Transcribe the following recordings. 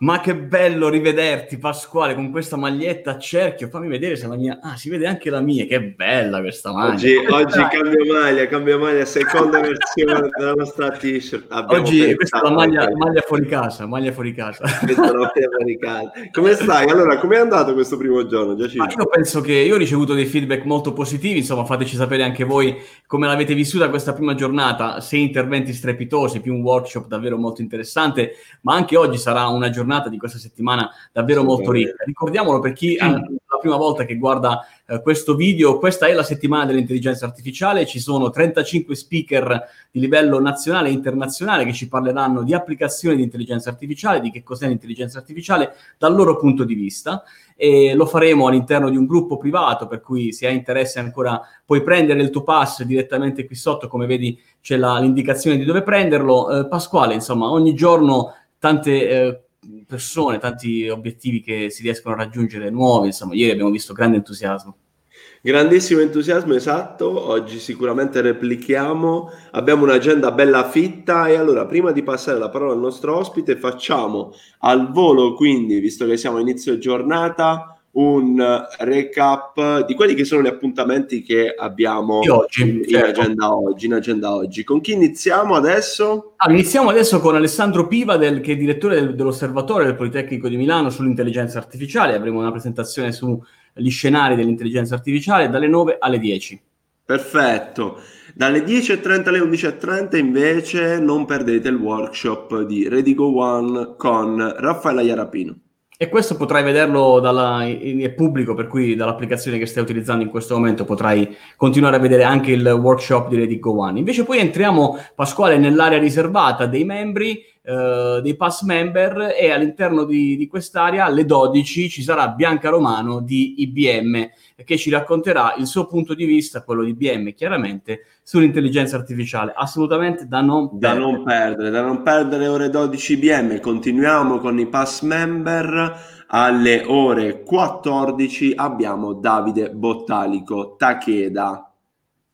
Ma che bello rivederti, Pasquale, con questa maglietta a cerchio. Fammi vedere se la mia. Ah, si vede anche la mia. Che bella questa maglia. Oggi, oggi cambio maglia, cambio maglia, seconda versione della nostra t-shirt. Abbiamo oggi questa è la maglia, maglia, fuori casa. Maglia fuori casa. fuori casa. Come stai? Allora, com'è andato questo primo giorno? io penso che io ho ricevuto dei feedback molto positivi. Insomma, fateci sapere anche voi come l'avete vissuta questa prima giornata. Sei interventi strepitosi, più un workshop davvero molto interessante. Ma anche oggi sarà una giornata giornata di questa settimana davvero molto ricca. Ricordiamolo per chi è la prima volta che guarda eh, questo video, questa è la settimana dell'intelligenza artificiale, ci sono 35 speaker di livello nazionale e internazionale che ci parleranno di applicazioni di intelligenza artificiale, di che cos'è l'intelligenza artificiale dal loro punto di vista e lo faremo all'interno di un gruppo privato per cui se hai interesse ancora puoi prendere il tuo pass direttamente qui sotto come vedi c'è la, l'indicazione di dove prenderlo. Eh, Pasquale insomma ogni giorno tante eh, persone, tanti obiettivi che si riescono a raggiungere nuovi, insomma, ieri abbiamo visto grande entusiasmo. Grandissimo entusiasmo, esatto. Oggi sicuramente replichiamo. Abbiamo un'agenda bella fitta e allora prima di passare la parola al nostro ospite facciamo al volo, quindi, visto che siamo a inizio giornata, un recap di quelli che sono gli appuntamenti che abbiamo oggi, in, certo. agenda oggi, in, agenda oggi, Con chi iniziamo adesso? Ah, iniziamo adesso con Alessandro Piva, del, che è direttore del, dell'Osservatorio del Politecnico di Milano sull'intelligenza artificiale. Avremo una presentazione sugli scenari dell'intelligenza artificiale dalle 9 alle 10. Perfetto. Dalle 10.30 alle 11.30 invece non perdete il workshop di Redigo One con Raffaella Iarapino. E questo potrai vederlo dalla, in, pubblico, per cui dall'applicazione che stai utilizzando in questo momento potrai continuare a vedere anche il workshop di Ready Go One. Invece poi entriamo, Pasquale, nell'area riservata dei membri eh, dei pass member e all'interno di, di, quest'area alle 12 ci sarà Bianca Romano di IBM che ci racconterà il suo punto di vista, quello di IBM chiaramente, sull'intelligenza artificiale. Assolutamente da non perdere. Da non perdere, da non perdere ore 12 IBM. Continuiamo con i pass member. Alle ore 14 abbiamo Davide Bottalico Takeda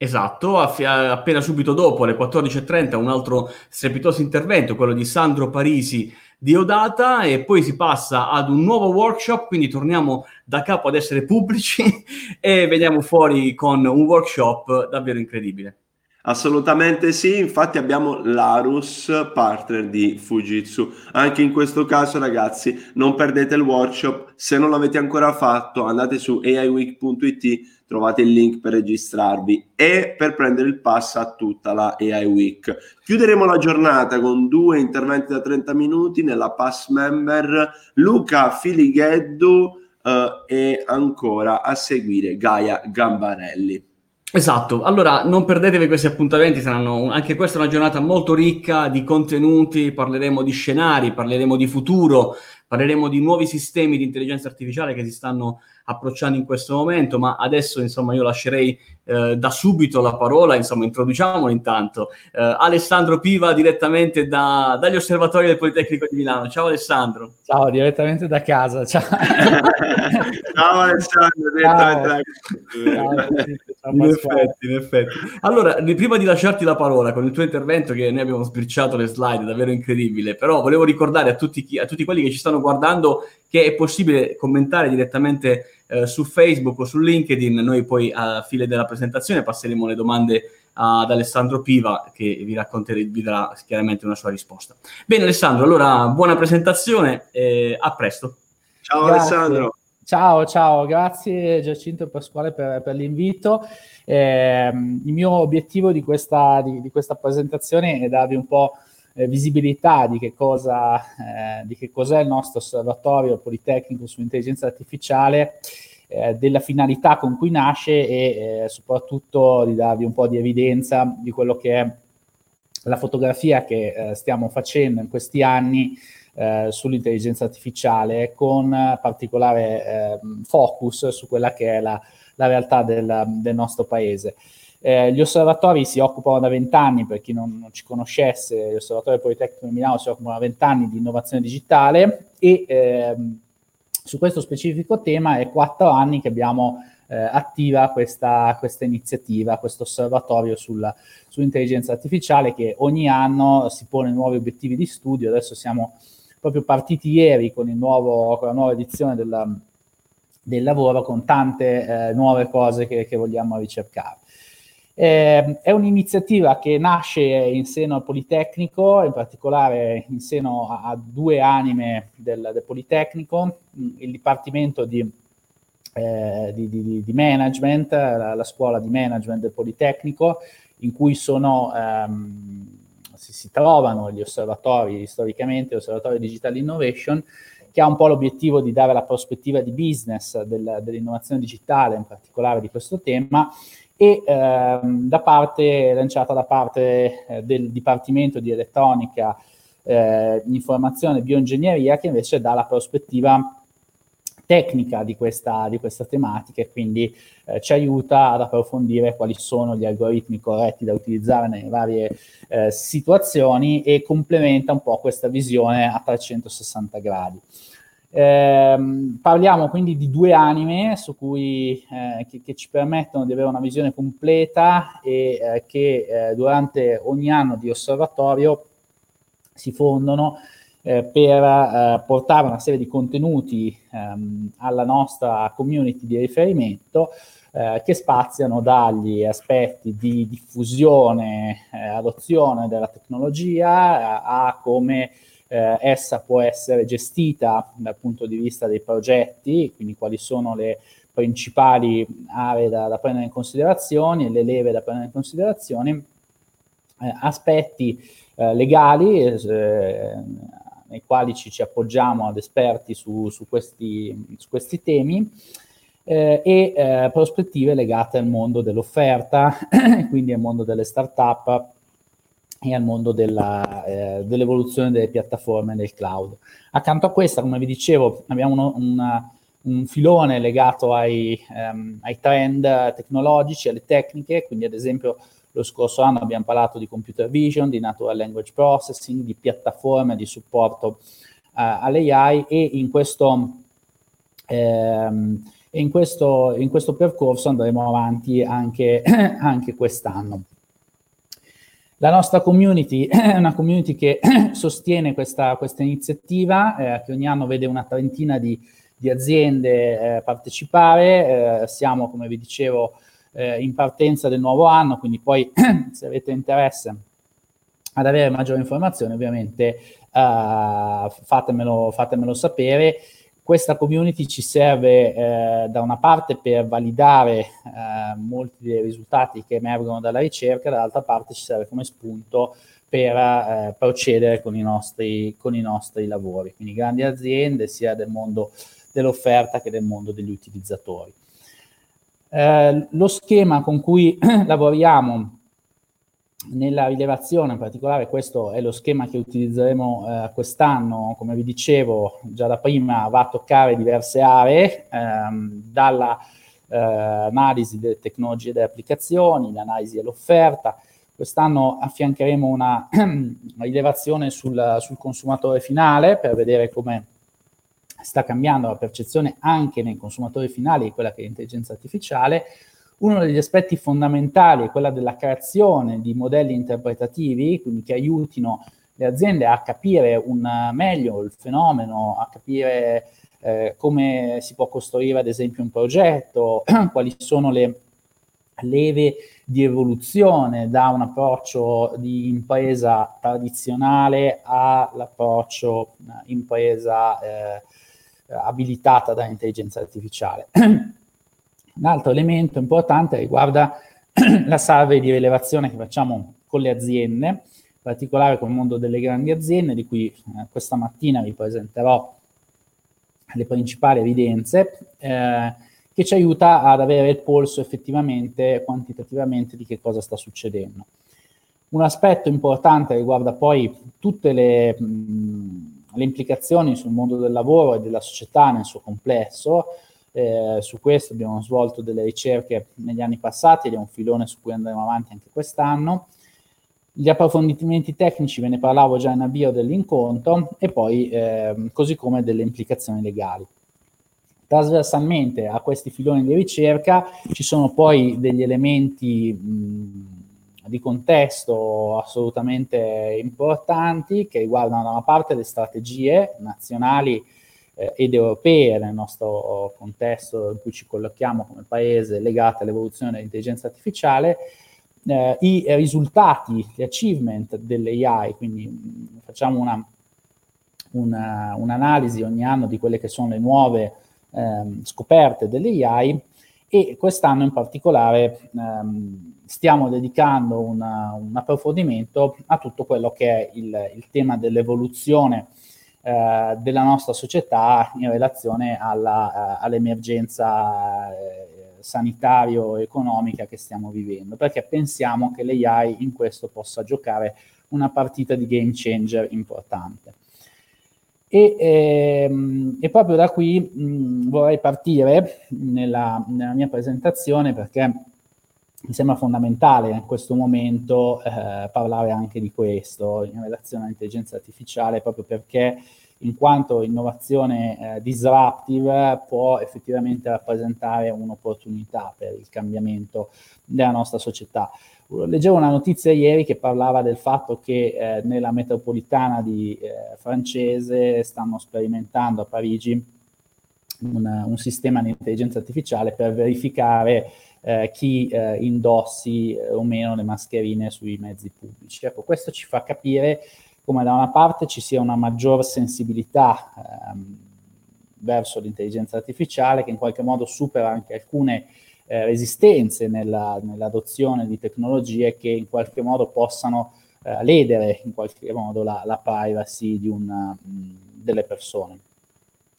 Esatto, appena subito dopo, alle 14.30, un altro strepitoso intervento, quello di Sandro Parisi di Odata, e poi si passa ad un nuovo workshop, quindi torniamo da capo ad essere pubblici e veniamo fuori con un workshop davvero incredibile. Assolutamente sì, infatti abbiamo l'Arus partner di Fujitsu. Anche in questo caso ragazzi non perdete il workshop, se non l'avete ancora fatto andate su aiweek.it, trovate il link per registrarvi e per prendere il pass a tutta la AI Week. Chiuderemo la giornata con due interventi da 30 minuti nella pass member Luca Filigheddu eh, e ancora a seguire Gaia Gambarelli. Esatto, allora non perdetevi questi appuntamenti, saranno anche questa una giornata molto ricca di contenuti, parleremo di scenari, parleremo di futuro, parleremo di nuovi sistemi di intelligenza artificiale che si stanno approcciando in questo momento, ma adesso insomma io lascerei eh, da subito la parola, insomma introduciamolo intanto. Eh, Alessandro Piva direttamente da, dagli osservatori del Politecnico di Milano. Ciao Alessandro. Ciao, direttamente da casa. Ciao, ciao Alessandro, direttamente da casa. In effetti, in effetti. Allora, prima di lasciarti la parola con il tuo intervento, che noi abbiamo sbirciato le slide, davvero incredibile, però volevo ricordare a tutti, chi, a tutti quelli che ci stanno guardando che è possibile commentare direttamente eh, su Facebook o su LinkedIn. Noi poi a fine della presentazione passeremo le domande ad Alessandro Piva che vi racconterà, vi darà chiaramente una sua risposta. Bene Alessandro, allora buona presentazione e a presto. Ciao Grazie. Alessandro. Ciao, ciao, grazie Giacinto e Pasquale per, per l'invito. Eh, il mio obiettivo di questa, di, di questa presentazione è darvi un po' eh, visibilità di che, cosa, eh, di che cos'è il nostro osservatorio politecnico sull'intelligenza artificiale, eh, della finalità con cui nasce e eh, soprattutto di darvi un po' di evidenza di quello che è la fotografia che eh, stiamo facendo in questi anni eh, sull'intelligenza artificiale con particolare focus su quella che è la, la realtà del, del nostro paese. Eh, gli osservatori si occupano da vent'anni, per chi non, non, ci conoscesse, gli osservatori Politecnico di Milano si occupano da vent'anni di innovazione digitale e ehm, su questo specifico tema è quattro anni che abbiamo eh, attiva questa, questa, iniziativa, questo osservatorio sulla, sull'intelligenza artificiale che ogni anno si pone nuovi obiettivi di studio. Adesso siamo proprio partiti ieri con, nuovo, con la nuova edizione della, del lavoro, con tante eh, nuove cose che, che vogliamo ricercare. Eh, è un'iniziativa che nasce in seno al Politecnico, in particolare in seno a, a due anime del, del, Politecnico, il Dipartimento di, eh, di, di, di Management, la, la, scuola di management del Politecnico, in cui sono, ehm, si, trovano gli osservatori, storicamente, l'osservatorio Digital Innovation, che ha un po' l'obiettivo di dare la prospettiva di business del, dell'innovazione digitale, in particolare di questo tema, e ehm, da parte, lanciata da parte eh, del Dipartimento di Elettronica, eh, Informazione e Bioingegneria, che invece dà la prospettiva tecnica di questa, di questa tematica e quindi eh, ci aiuta ad approfondire quali sono gli algoritmi corretti da utilizzare nelle varie eh, situazioni e complementa un po' questa visione a 360 gradi. Eh, parliamo quindi di due anime su cui, eh, che, che, ci permettono di avere una visione completa e eh, che eh, durante ogni anno di osservatorio si fondono eh, per eh, portare una serie di contenuti ehm, alla nostra community di riferimento che spaziano dagli aspetti di diffusione, adozione della tecnologia a come eh, essa può essere gestita dal punto di vista dei progetti, quindi quali sono le principali aree da, da prendere in considerazione, le leve da prendere in considerazione, eh, aspetti eh, legali eh, nei quali ci, ci, appoggiamo ad esperti su, su, questi, su questi, temi eh, e eh, prospettive legate al mondo dell'offerta, quindi al mondo delle start-up e al mondo della, eh, dell'evoluzione delle piattaforme del cloud. Accanto a questa, come vi dicevo, abbiamo uno, una, un filone legato ai, um, ai, trend tecnologici, alle tecniche, quindi ad esempio lo scorso anno abbiamo parlato di computer vision, di natural language processing, di piattaforme di supporto uh, all'AI e in questo, ehm, in, questo, in questo percorso andremo avanti anche, anche quest'anno. La nostra community è una community che sostiene questa, questa iniziativa, eh, che ogni anno vede una trentina di, di aziende eh, partecipare. Eh, siamo, come vi dicevo, eh, in partenza del nuovo anno, quindi poi se avete interesse ad avere maggiori informazioni, ovviamente eh, fatemelo, fatemelo sapere. Questa community ci serve eh, da una parte per validare eh, molti dei risultati che emergono dalla ricerca, dall'altra parte ci serve come spunto per eh, procedere con i, nostri, con i nostri lavori, quindi grandi aziende sia del mondo dell'offerta che del mondo degli utilizzatori. Eh, lo schema con cui lavoriamo nella rilevazione, in particolare questo è lo schema che utilizzeremo eh, quest'anno, come vi dicevo già da prima va a toccare diverse aree, ehm, dalla eh, analisi delle tecnologie e delle applicazioni, l'analisi dell'offerta, quest'anno affiancheremo una rilevazione sul, sul consumatore finale per vedere come sta cambiando la percezione anche nei consumatori finali di quella che è l'intelligenza artificiale, uno degli aspetti fondamentali è quella della creazione di modelli interpretativi, quindi che aiutino le aziende a capire un, meglio il fenomeno, a capire eh, come si può costruire ad esempio un progetto, quali sono le leve di evoluzione da un approccio di impresa tradizionale all'approccio eh, impresa eh, abilitata dall'intelligenza artificiale. Un altro elemento importante riguarda la survey di rilevazione che facciamo con le aziende, in particolare con il mondo delle grandi aziende, di cui eh, questa mattina vi presenterò le principali evidenze, eh, che ci aiuta ad avere il polso effettivamente, quantitativamente, di che cosa sta succedendo. Un aspetto importante riguarda poi tutte le, mh, le implicazioni sul mondo del lavoro e della società nel suo complesso, eh, su questo abbiamo svolto delle ricerche negli anni passati ed è un filone su cui andremo avanti anche quest'anno. Gli approfondimenti tecnici ve ne parlavo già in avvio dell'incontro e poi eh, così come delle implicazioni legali. Trasversalmente a questi filoni di ricerca ci sono poi degli elementi mh, di contesto assolutamente importanti che riguardano da una parte le strategie nazionali eh, ed europee nel nostro contesto in cui ci collochiamo come paese legate all'evoluzione dell'intelligenza artificiale, eh, i risultati, gli achievement dell'AI, quindi mh, facciamo una, una, un'analisi ogni anno di quelle che sono le nuove ehm, scoperte dell'AI e quest'anno in particolare ehm, stiamo dedicando una, un approfondimento a tutto quello che è il, il tema dell'evoluzione eh, della nostra società in relazione alla, uh, all'emergenza eh, sanitario-economica che stiamo vivendo, perché pensiamo che l'AI in questo possa giocare una partita di game changer importante. E, ehm, e proprio da qui mh, vorrei partire nella, nella, mia presentazione perché mi sembra fondamentale in questo momento eh, parlare anche di questo in relazione all'intelligenza artificiale, proprio perché in quanto innovazione eh, disruptive può effettivamente rappresentare un'opportunità per il cambiamento della nostra società. Leggevo una notizia ieri che parlava del fatto che eh, nella metropolitana di eh, francese stanno sperimentando a Parigi un, un, sistema di intelligenza artificiale per verificare eh, chi eh, indossi eh, o meno le mascherine sui mezzi pubblici. Ecco, questo ci fa capire come da una parte ci sia una maggior sensibilità ehm, verso l'intelligenza artificiale che in qualche modo supera anche alcune eh, resistenze nella, nell'adozione di tecnologie che in qualche modo possano eh, ledere in qualche modo la, la privacy una, mh, delle persone.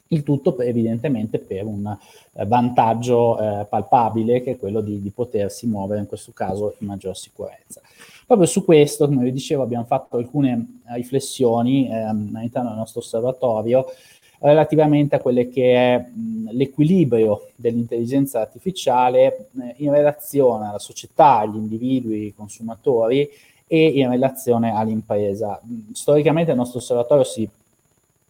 Il tutto evidentemente per un eh, vantaggio eh, palpabile che è quello di, di potersi muovere in questo caso in maggior sicurezza. Proprio su questo, come vi dicevo, abbiamo fatto alcune riflessioni ehm, all'interno del nostro osservatorio relativamente a quelle che è mh, l'equilibrio dell'intelligenza artificiale eh, in relazione alla società, agli individui, ai consumatori e in relazione all'impresa. Storicamente il nostro osservatorio si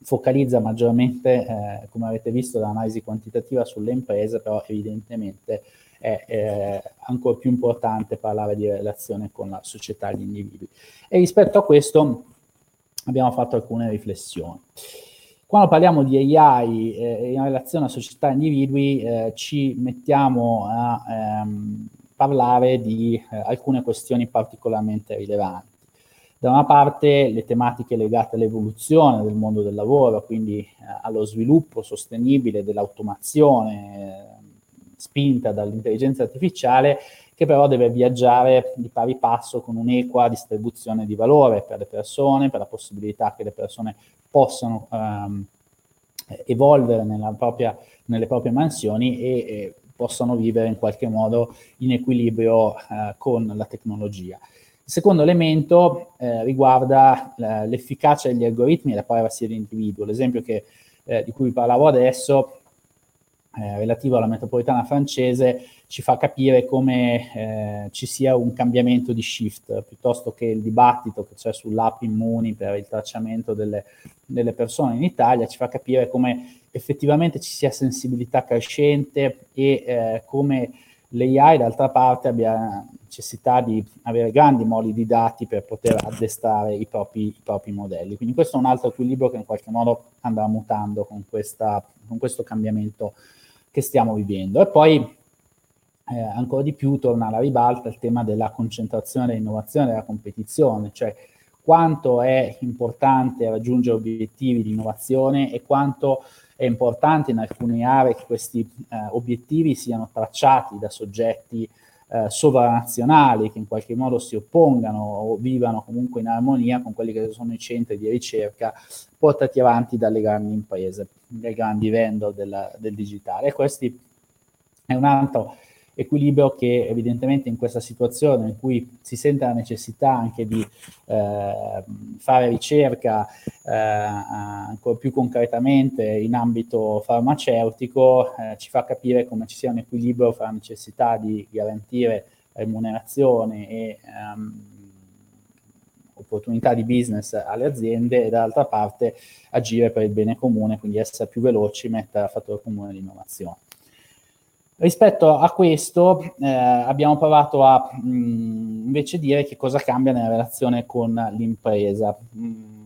focalizza maggiormente, eh, come avete visto, l'analisi quantitativa sulle imprese, però evidentemente è eh, ancora più importante parlare di relazione con la società e gli individui. E rispetto a questo abbiamo fatto alcune riflessioni. Quando parliamo di AI eh, in relazione a società e individui, eh, ci mettiamo a ehm, parlare di eh, alcune questioni particolarmente rilevanti. Da una parte le tematiche legate all'evoluzione del mondo del lavoro, quindi eh, allo sviluppo sostenibile dell'automazione, spinta dall'intelligenza artificiale, che però deve viaggiare di pari passo con un'equa distribuzione di valore per le persone, per la possibilità che le persone possano ehm, evolvere propria, nelle proprie mansioni e, e, possano vivere in qualche modo in equilibrio eh, con la tecnologia. Il secondo elemento eh, riguarda eh, l'efficacia degli algoritmi e la privacy dell'individuo. L'esempio che, eh, di cui vi parlavo adesso eh, relativo alla metropolitana francese ci fa capire come eh, ci sia un cambiamento di shift, piuttosto che il dibattito che c'è sull'app Immuni per il tracciamento delle, delle persone in Italia, ci fa capire come effettivamente ci sia sensibilità crescente e eh, come l'AI d'altra parte abbia necessità di avere grandi moli di dati per poter addestrare i propri, i propri, modelli. Quindi questo è un altro equilibrio che in qualche modo andrà mutando con, questa, con questo cambiamento che stiamo vivendo. E poi eh, ancora di più torna alla ribalta il tema della concentrazione dell'innovazione e della competizione, cioè quanto è importante raggiungere obiettivi di innovazione e quanto è importante in alcune aree che questi eh, obiettivi siano tracciati da soggetti eh, sovranazionali che in qualche modo si oppongano o vivano comunque in armonia con quelli che sono i centri di ricerca portati avanti dalle grandi imprese, dai grandi vendor del, del digitale. E questo è un altro equilibrio che evidentemente in questa situazione in cui si sente la necessità anche di eh, fare ricerca eh, ancora più concretamente in ambito farmaceutico eh, ci fa capire come ci sia un equilibrio fra la necessità di garantire remunerazione e ehm, opportunità di business alle aziende e dall'altra parte agire per il bene comune, quindi essere più veloci, mettere a fattore comune l'innovazione. Rispetto a questo eh, abbiamo provato a mh, mm, invece dire che cosa cambia nella relazione con l'impresa. Mm,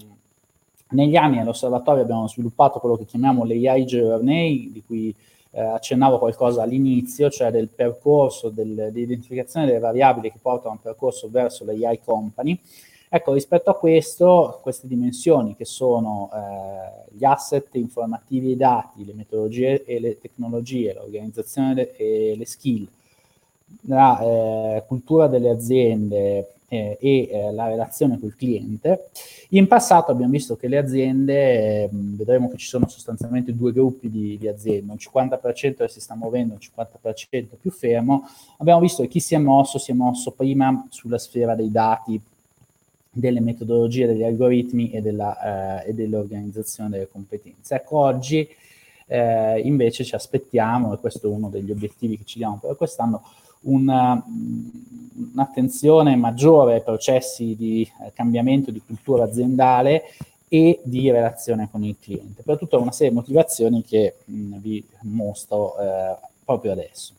negli anni all'osservatorio abbiamo sviluppato quello che chiamiamo l'AI Journey, di cui eh, accennavo qualcosa all'inizio, cioè del percorso del, dell'identificazione delle variabili che portano a un percorso verso l'AI Company. Ecco, rispetto a questo, queste dimensioni che sono eh, gli asset informativi e i dati, le metodologie e le tecnologie, l'organizzazione e le skill, la eh, cultura delle aziende eh, e eh, la relazione col cliente. In passato abbiamo visto che le aziende, eh, vedremo che ci sono sostanzialmente due gruppi di, di aziende, un 50% che si sta muovendo, un 50% più fermo. Abbiamo visto che chi si è mosso si è mosso prima sulla sfera dei dati delle metodologie, degli algoritmi e, della, eh, e dell'organizzazione delle competenze. Ecco, oggi eh, invece ci aspettiamo, e questo è uno degli obiettivi che ci diamo per quest'anno, una, un'attenzione maggiore ai processi di eh, cambiamento di cultura aziendale e di relazione con il cliente, per tutta una serie di motivazioni che mh, vi mostro eh, proprio adesso.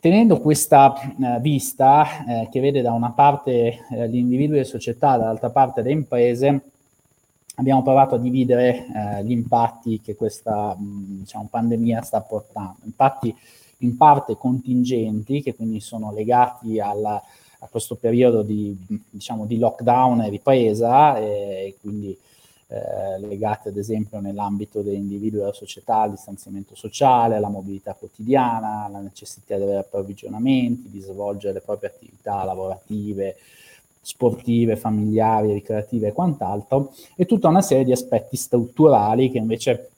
Tenendo questa eh, vista eh, che vede da una parte eh, gli individui e le società, dall'altra parte le imprese, abbiamo provato a dividere eh, gli impatti che questa mh, diciamo, pandemia sta portando. Impatti in parte contingenti, che quindi sono legati alla, a questo periodo di, diciamo, di lockdown e ripresa, e quindi eh, legate ad esempio nell'ambito dell'individuo e della società al distanziamento sociale, alla mobilità quotidiana, alla necessità di avere approvvigionamenti, di svolgere le proprie attività lavorative, sportive, familiari, ricreative e quant'altro, e tutta una serie di aspetti strutturali che invece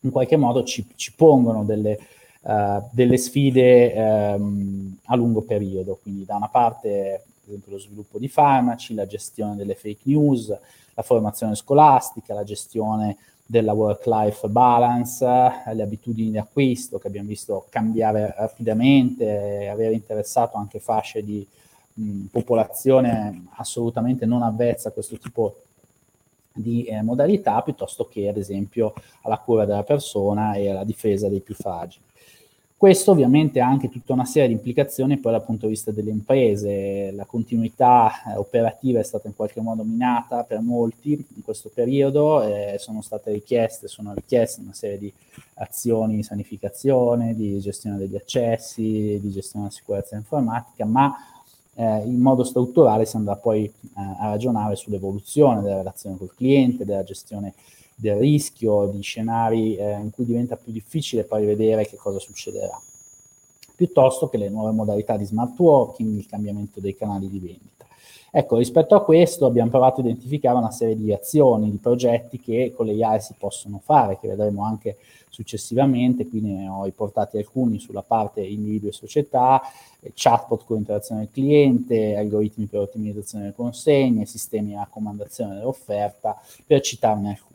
in qualche modo ci, ci pongono delle, uh, delle sfide um, a lungo periodo. Quindi da una parte, ad esempio, lo sviluppo di farmaci, la gestione delle fake news, la formazione scolastica, la gestione della work-life balance, le abitudini di acquisto che abbiamo visto cambiare rapidamente, aver interessato anche fasce di mh, popolazione assolutamente non avvezza a questo tipo di eh, modalità, piuttosto che ad esempio alla cura della persona e alla difesa dei più fragili. Questo ovviamente ha anche tutta una serie di implicazioni poi dal punto di vista delle imprese, la continuità eh, operativa è stata in qualche modo minata per molti in questo periodo, eh, sono state richieste, sono richieste una serie di azioni di sanificazione, di gestione degli accessi, di gestione della sicurezza informatica, ma eh, in modo strutturale si andrà poi eh, a ragionare sull'evoluzione della relazione col cliente, della gestione del rischio, di scenari eh, in cui diventa più difficile poi vedere che cosa succederà, piuttosto che le nuove modalità di smart working, il cambiamento dei canali di vendita. Ecco, rispetto a questo abbiamo provato a identificare una serie di azioni, di progetti che con le IAE si possono fare, che vedremo anche successivamente, qui ne ho riportati alcuni sulla parte individuo e società, eh, chatbot con interazione del cliente, algoritmi per ottimizzazione delle consegne, sistemi di raccomandazione dell'offerta, per citarne alcuni.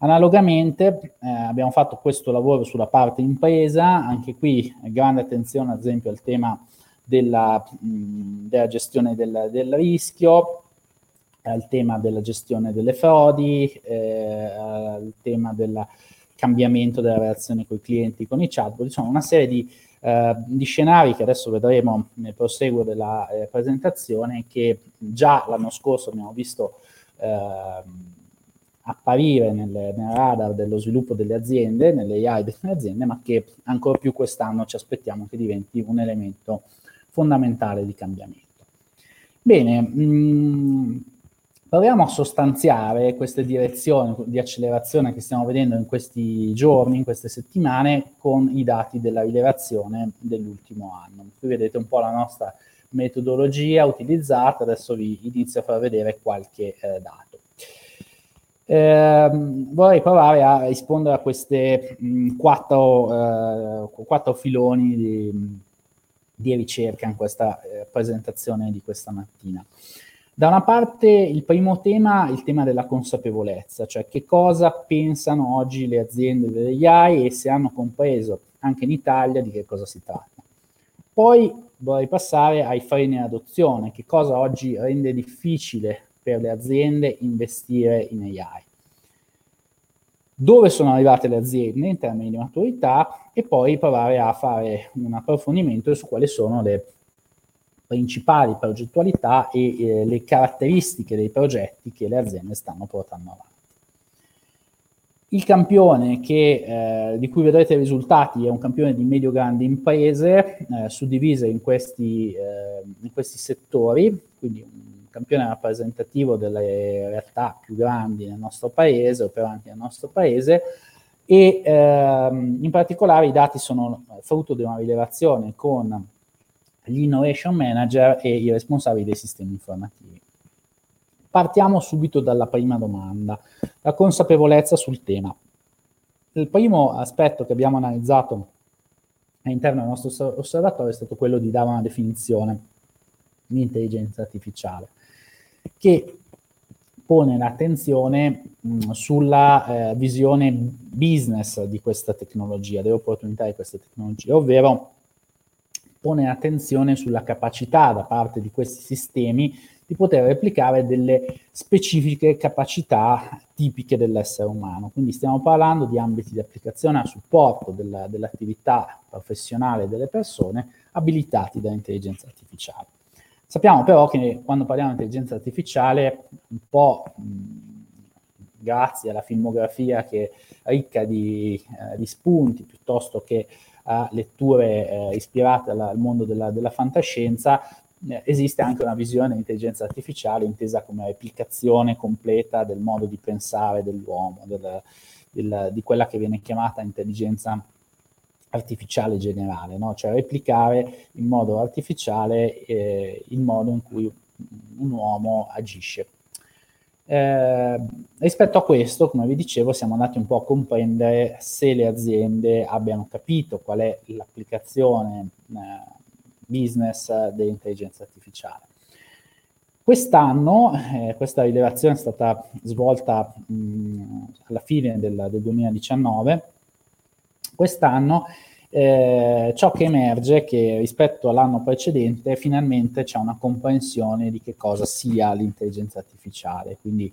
Analogamente eh, abbiamo fatto questo lavoro sulla parte impresa, anche qui grande attenzione ad esempio al tema della, mh, della gestione del, del, rischio, al tema della gestione delle frodi, eh, al tema del cambiamento della relazione con i clienti, con i chatbot, insomma una serie di, eh, di scenari che adesso vedremo nel proseguo della eh, presentazione che già l'anno scorso abbiamo visto ehm, apparire nel, nel, radar dello sviluppo delle aziende, nelle AI delle aziende, ma che ancora più quest'anno ci aspettiamo che diventi un elemento fondamentale di cambiamento. Bene, mh, mm, proviamo a sostanziare queste direzioni di accelerazione che stiamo vedendo in questi giorni, in queste settimane, con i dati della rilevazione dell'ultimo anno. Qui vedete un po' la nostra metodologia utilizzata, adesso vi inizio a far vedere qualche eh, dato. Eh, vorrei provare a rispondere a queste mh, quattro, eh, quattro, filoni di, di, ricerca in questa eh, presentazione di questa mattina. Da una parte il primo tema, il tema della consapevolezza, cioè che cosa pensano oggi le aziende delle AI e se hanno compreso anche in Italia di che cosa si tratta. Poi vorrei passare ai freni in adozione, che cosa oggi rende difficile per le aziende investire in AI. dove sono arrivate le aziende in termini di maturità e poi provare a fare un approfondimento su quali sono le principali progettualità e eh, le caratteristiche dei progetti che le aziende stanno portando avanti. Il campione che, eh, di cui vedrete i risultati è un campione di medio-grandi imprese, eh, suddivise in questi, eh, in questi settori, quindi un campione rappresentativo delle realtà più grandi nel nostro paese, operanti nel nostro paese, e ehm, in particolare i dati sono frutto di una rilevazione con gli innovation manager e i responsabili dei sistemi informativi. Partiamo subito dalla prima domanda, la consapevolezza sul tema. Il primo aspetto che abbiamo analizzato all'interno del nostro osservatorio è stato quello di dare una definizione di intelligenza artificiale che pone l'attenzione mh, sulla eh, visione business di questa tecnologia, delle opportunità di questa tecnologia, ovvero pone attenzione sulla capacità da parte di questi sistemi di poter replicare delle specifiche capacità tipiche dell'essere umano. Quindi stiamo parlando di ambiti di applicazione a supporto della, dell'attività professionale delle persone abilitati dall'intelligenza artificiale. Sappiamo però che quando parliamo di intelligenza artificiale, un po' mh, grazie alla filmografia che è ricca di, eh, di spunti piuttosto che a letture eh, ispirate alla, al mondo della, della fantascienza, eh, esiste anche una visione di intelligenza artificiale intesa come replicazione completa del modo di pensare dell'uomo, del, del, di quella che viene chiamata intelligenza artificiale artificiale generale, no? cioè replicare in modo artificiale eh, il modo in cui un uomo agisce. Eh, rispetto a questo, come vi dicevo, siamo andati un po' a comprendere se le aziende abbiano capito qual è l'applicazione eh, business dell'intelligenza artificiale. Quest'anno, eh, questa rilevazione è stata svolta mh, alla fine del, del 2019, Quest'anno eh, ciò che emerge è che rispetto all'anno precedente finalmente c'è una comprensione di che cosa sia l'intelligenza artificiale, quindi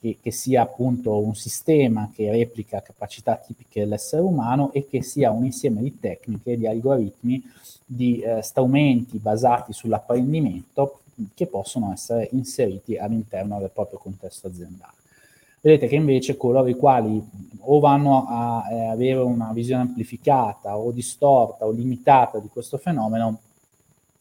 che, che, sia appunto un sistema che replica capacità tipiche dell'essere umano e che sia un insieme di tecniche, di algoritmi, di eh, strumenti basati sull'apprendimento che possono essere inseriti all'interno del proprio contesto aziendale. Vedete che invece coloro i quali o vanno a eh, avere una visione amplificata o distorta o limitata di questo fenomeno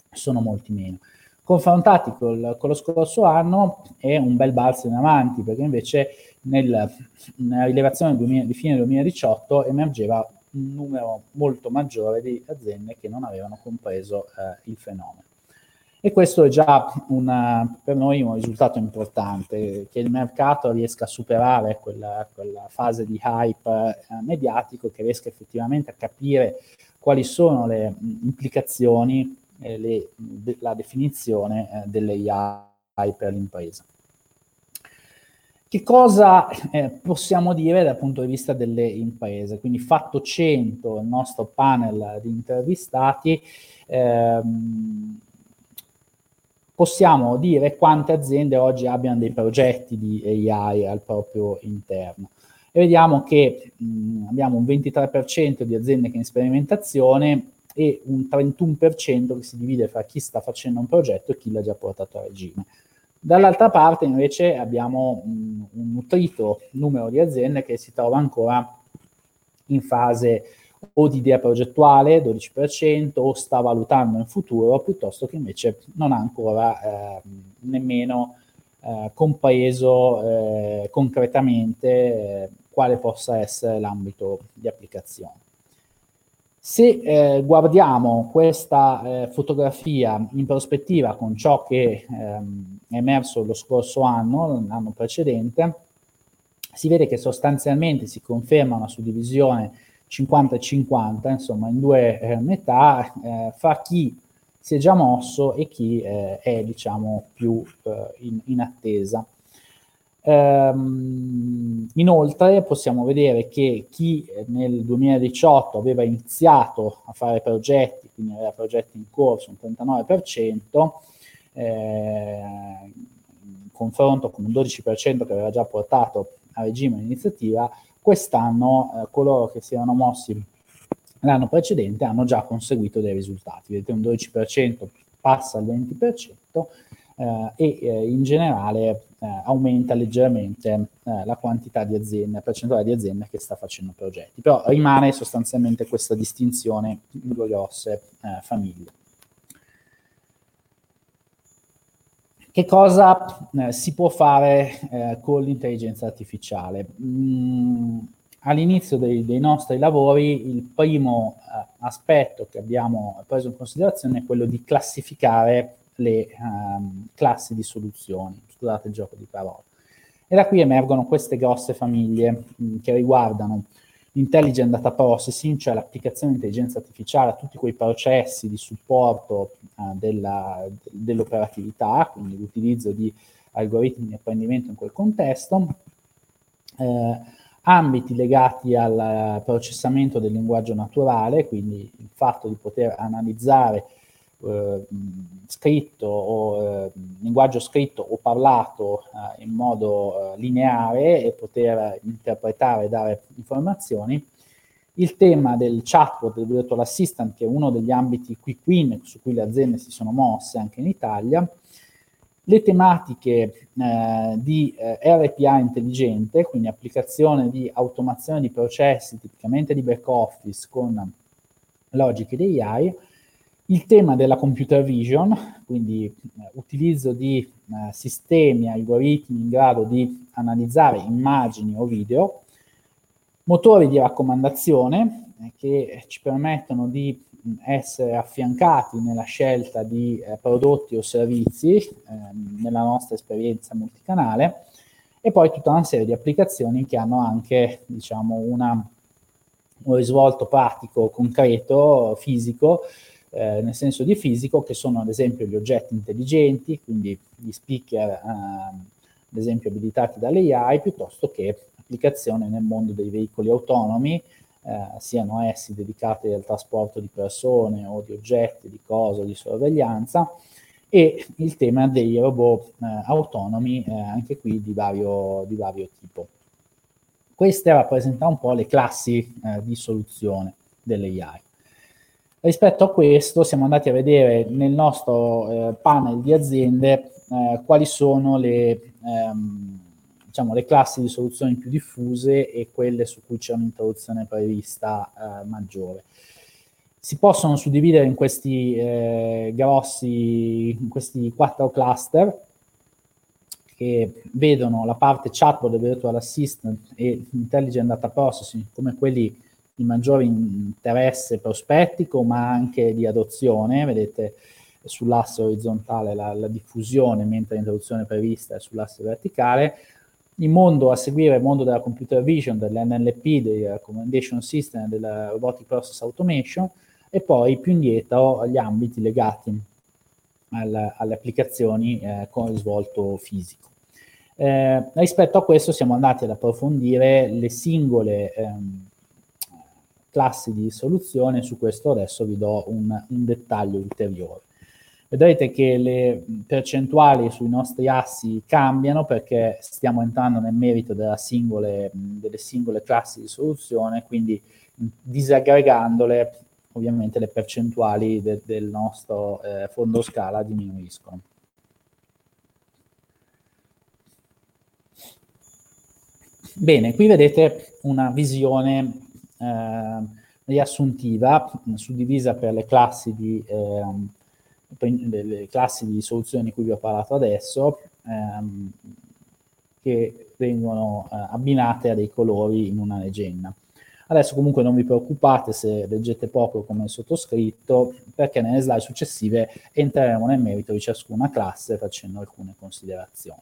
sono molti meno. Confrontati col, con lo scorso anno è un bel balzo in avanti perché invece nel, nella rilevazione di fine 2018 emergeva un numero molto maggiore di aziende che non avevano compreso eh, il fenomeno. E questo è già una, per noi un risultato importante, che il mercato riesca a superare quella, quella fase di hype eh, mediatico, che riesca effettivamente a capire quali sono le implicazioni e le, de, la definizione eh, delle AI per l'impresa. Che cosa eh, possiamo dire dal punto di vista delle imprese? Quindi fatto 100 il nostro panel di intervistati, ehm, possiamo dire quante aziende oggi abbiano dei progetti di AI al proprio interno. E vediamo che mh, abbiamo un 23% di aziende che in sperimentazione e un 31% che si divide fra chi sta facendo un progetto e chi l'ha già portato a regime. Dall'altra parte invece abbiamo mh, un nutrito numero di aziende che si trova ancora in fase o di idea progettuale, 12%, o sta valutando in futuro, piuttosto che invece non ha ancora eh, nemmeno eh, compreso eh, concretamente eh, quale possa essere l'ambito di applicazione. Se eh, guardiamo questa eh, fotografia in prospettiva con ciò che ehm, è emerso lo scorso anno, l'anno precedente, si vede che sostanzialmente si conferma una suddivisione 50 e 50, insomma in due eh, metà, eh, fra chi si è già mosso e chi eh, è diciamo più eh, in, in, attesa. Ehm, inoltre possiamo vedere che chi nel 2018 aveva iniziato a fare progetti, quindi aveva progetti in corso, un 39%, eh, in confronto con un 12% che aveva già portato a regime l'iniziativa, quest'anno eh, coloro che si erano mossi l'anno precedente hanno già conseguito dei risultati. Vedete un 12% passa al 20% eh, e eh, in generale eh, aumenta leggermente eh, la quantità di aziende, percentuale di aziende che sta facendo progetti. Però rimane sostanzialmente questa distinzione in due grosse eh, famiglie. Che cosa eh, si può fare eh, con l'intelligenza artificiale? Mm, all'inizio dei, dei, nostri lavori il primo eh, aspetto che abbiamo preso in considerazione è quello di classificare le um, classi di soluzioni, scusate il gioco di parole. E da qui emergono queste grosse famiglie mh, mm, che riguardano l'intelligent data processing, cioè l'applicazione di intelligenza artificiale a tutti quei processi di supporto uh, della, dell'operatività, quindi l'utilizzo di algoritmi di apprendimento in quel contesto, eh, ambiti legati al processamento del linguaggio naturale, quindi il fatto di poter analizzare eh, scritto o eh, linguaggio scritto o parlato eh, in modo eh, lineare e poter interpretare e dare informazioni. Il tema del chatbot, del virtual assistant, che è uno degli ambiti quick win su cui le aziende si sono mosse anche in Italia, le tematiche eh, di eh, RPA intelligente, quindi applicazione di automazione di processi tipicamente di back office con logiche di AI, il tema della computer vision, quindi eh, utilizzo di eh, sistemi, algoritmi in grado di analizzare immagini o video, motori di raccomandazione eh, che ci permettono di essere affiancati nella scelta di eh, prodotti o servizi ehm, nella nostra esperienza multicanale e poi tutta una serie di applicazioni che hanno anche diciamo, una, un risvolto pratico, concreto, fisico, eh, nel senso di fisico, che sono ad esempio gli oggetti intelligenti, quindi gli speaker eh, ad esempio abilitati dall'AI, piuttosto che applicazioni nel mondo dei veicoli autonomi, eh, siano essi dedicati al trasporto di persone o di oggetti, di cose, di sorveglianza, e il tema dei robot eh, autonomi, eh, anche qui di vario, di vario, tipo. Queste rappresentano un po' le classi eh, di soluzione dell'AI. Rispetto a questo siamo andati a vedere nel nostro eh, panel di aziende eh, quali sono le ehm, diciamo, le classi di soluzioni più diffuse e quelle su cui c'è un'introduzione prevista eh, maggiore. Si possono suddividere in questi eh, grossi, in questi quattro cluster che vedono la parte chatbot, virtual assistant e intelligent data processing come quelli di maggiore interesse prospettico ma anche di adozione, vedete sull'asse orizzontale la, la diffusione mentre l'introduzione prevista è sull'asse verticale, il mondo a seguire, il mondo della computer vision, dell'NLP, dei recommendation system, della robotic process automation e poi più indietro gli ambiti legati al, alle applicazioni eh, con risvolto fisico. Eh, rispetto a questo siamo andati ad approfondire le singole ehm, classi di soluzione, su questo adesso vi do un, un dettaglio ulteriore. Vedrete che le percentuali sui nostri assi cambiano perché stiamo entrando nel merito singole, delle singole classi di soluzione, quindi disaggregandole ovviamente le percentuali de, del nostro eh, fondo scala diminuiscono. Bene, qui vedete una visione riassuntiva, suddivisa per le classi di... Eh, le classi di soluzioni di cui vi ho parlato adesso, ehm, che vengono eh, abbinate a dei colori in una legenda. Adesso comunque non vi preoccupate se leggete poco come sottoscritto, perché nelle slide successive entreremo nel merito di ciascuna classe facendo alcune considerazioni.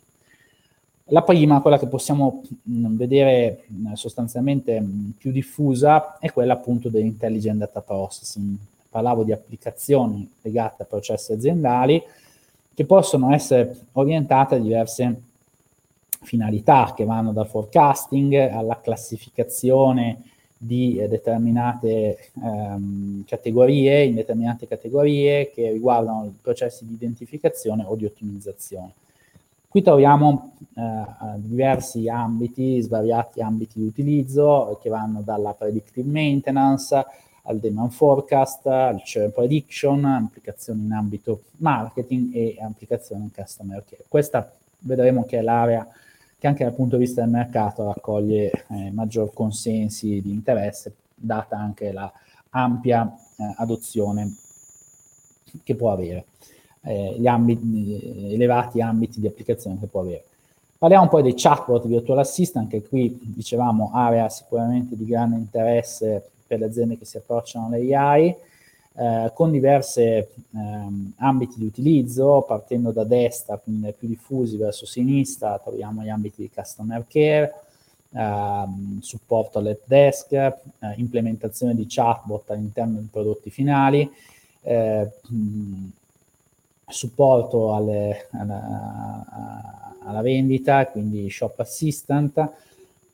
La prima, quella che possiamo mh, vedere mh, sostanzialmente mh, più diffusa, è quella appunto dell'intelligent data processing, parlavo di applicazioni legate a processi aziendali che possono essere orientate a diverse finalità che vanno dal forecasting alla classificazione di eh, determinate ehm, categorie, in determinate categorie che riguardano processi di identificazione o di ottimizzazione. Qui troviamo eh, diversi ambiti, svariati ambiti di utilizzo che vanno dalla predictive maintenance al demand forecast, al churn prediction, applicazioni in ambito marketing e applicazioni in customer care. Questa vedremo che è l'area che anche dal punto di vista del mercato raccoglie eh, maggior consensi di interesse, data anche la ampia eh, adozione che può avere, eh, gli ambiti, elevati ambiti di applicazione che può avere. Parliamo poi dei chatbot virtual assistant, che qui dicevamo area sicuramente di grande interesse per le aziende che si approcciano all'AI, eh, con diversi ehm, ambiti di utilizzo, partendo da destra, quindi più diffusi verso sinistra, troviamo gli ambiti di customer care, ehm, supporto all'help desk, eh, implementazione di chatbot all'interno dei prodotti finali, eh, mh, supporto alle, alla, alla, vendita, quindi shop assistant,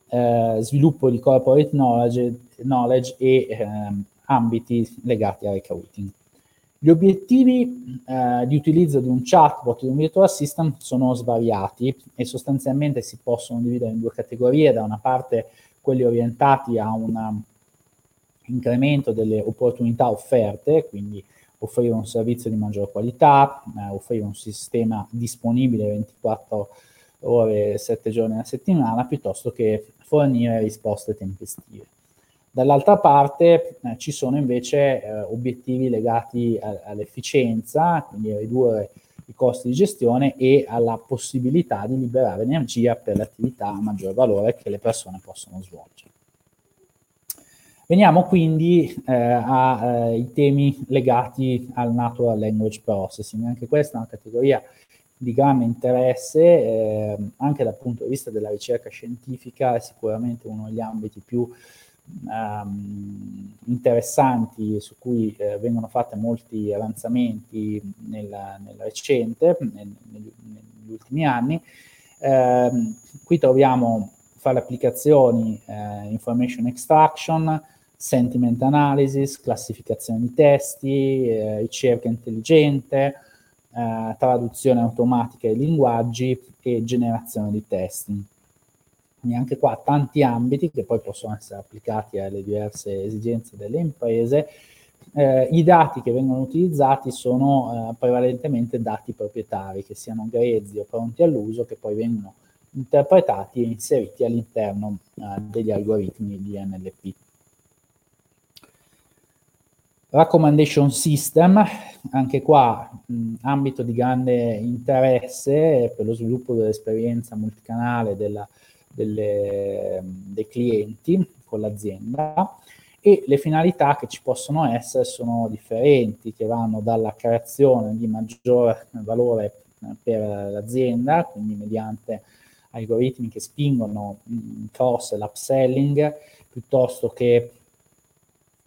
eh, sviluppo di corporate knowledge, knowledge e ehm, ambiti legati al recruiting. Gli obiettivi eh, di utilizzo di un chatbot, di un virtual assistant sono svariati e sostanzialmente si possono dividere in due categorie, da una parte quelli orientati a un incremento delle opportunità offerte, quindi offrire un servizio di maggior qualità, eh, offrire un sistema disponibile 24 ore, 7 giorni alla settimana, piuttosto che fornire risposte tempestive. Dall'altra parte eh, ci sono invece eh, obiettivi legati a, all'efficienza, quindi a ridurre i costi di gestione e alla possibilità di liberare energia per le attività a maggior valore che le persone possono svolgere. Veniamo quindi eh, ai eh, temi legati al natural language processing. Anche questa è una categoria di grande interesse, eh, anche dal punto di vista della ricerca scientifica, è sicuramente uno degli ambiti più um, interessanti su cui eh, vengono fatti molti avanzamenti nel, nel recente, nel, negli, negli, ultimi anni. Eh, qui troviamo fare applicazioni eh, information extraction, sentiment analysis, classificazione di testi, eh, ricerca intelligente, eh, traduzione automatica dei linguaggi e generazione di testi. Quindi anche qua tanti ambiti che poi possono essere applicati alle diverse esigenze delle imprese. Eh, I dati che vengono utilizzati sono eh, prevalentemente dati proprietari, che siano grezzi o pronti all'uso, che poi vengono interpretati e inseriti all'interno eh, degli algoritmi di NLP. Recommendation System, anche qua mh, ambito di grande interesse per lo sviluppo dell'esperienza multicanale della, delle, dei clienti con l'azienda e le finalità che ci possono essere sono differenti, che vanno dalla creazione di maggior valore eh, per l'azienda, quindi mediante algoritmi che spingono il cross e l'upselling, piuttosto che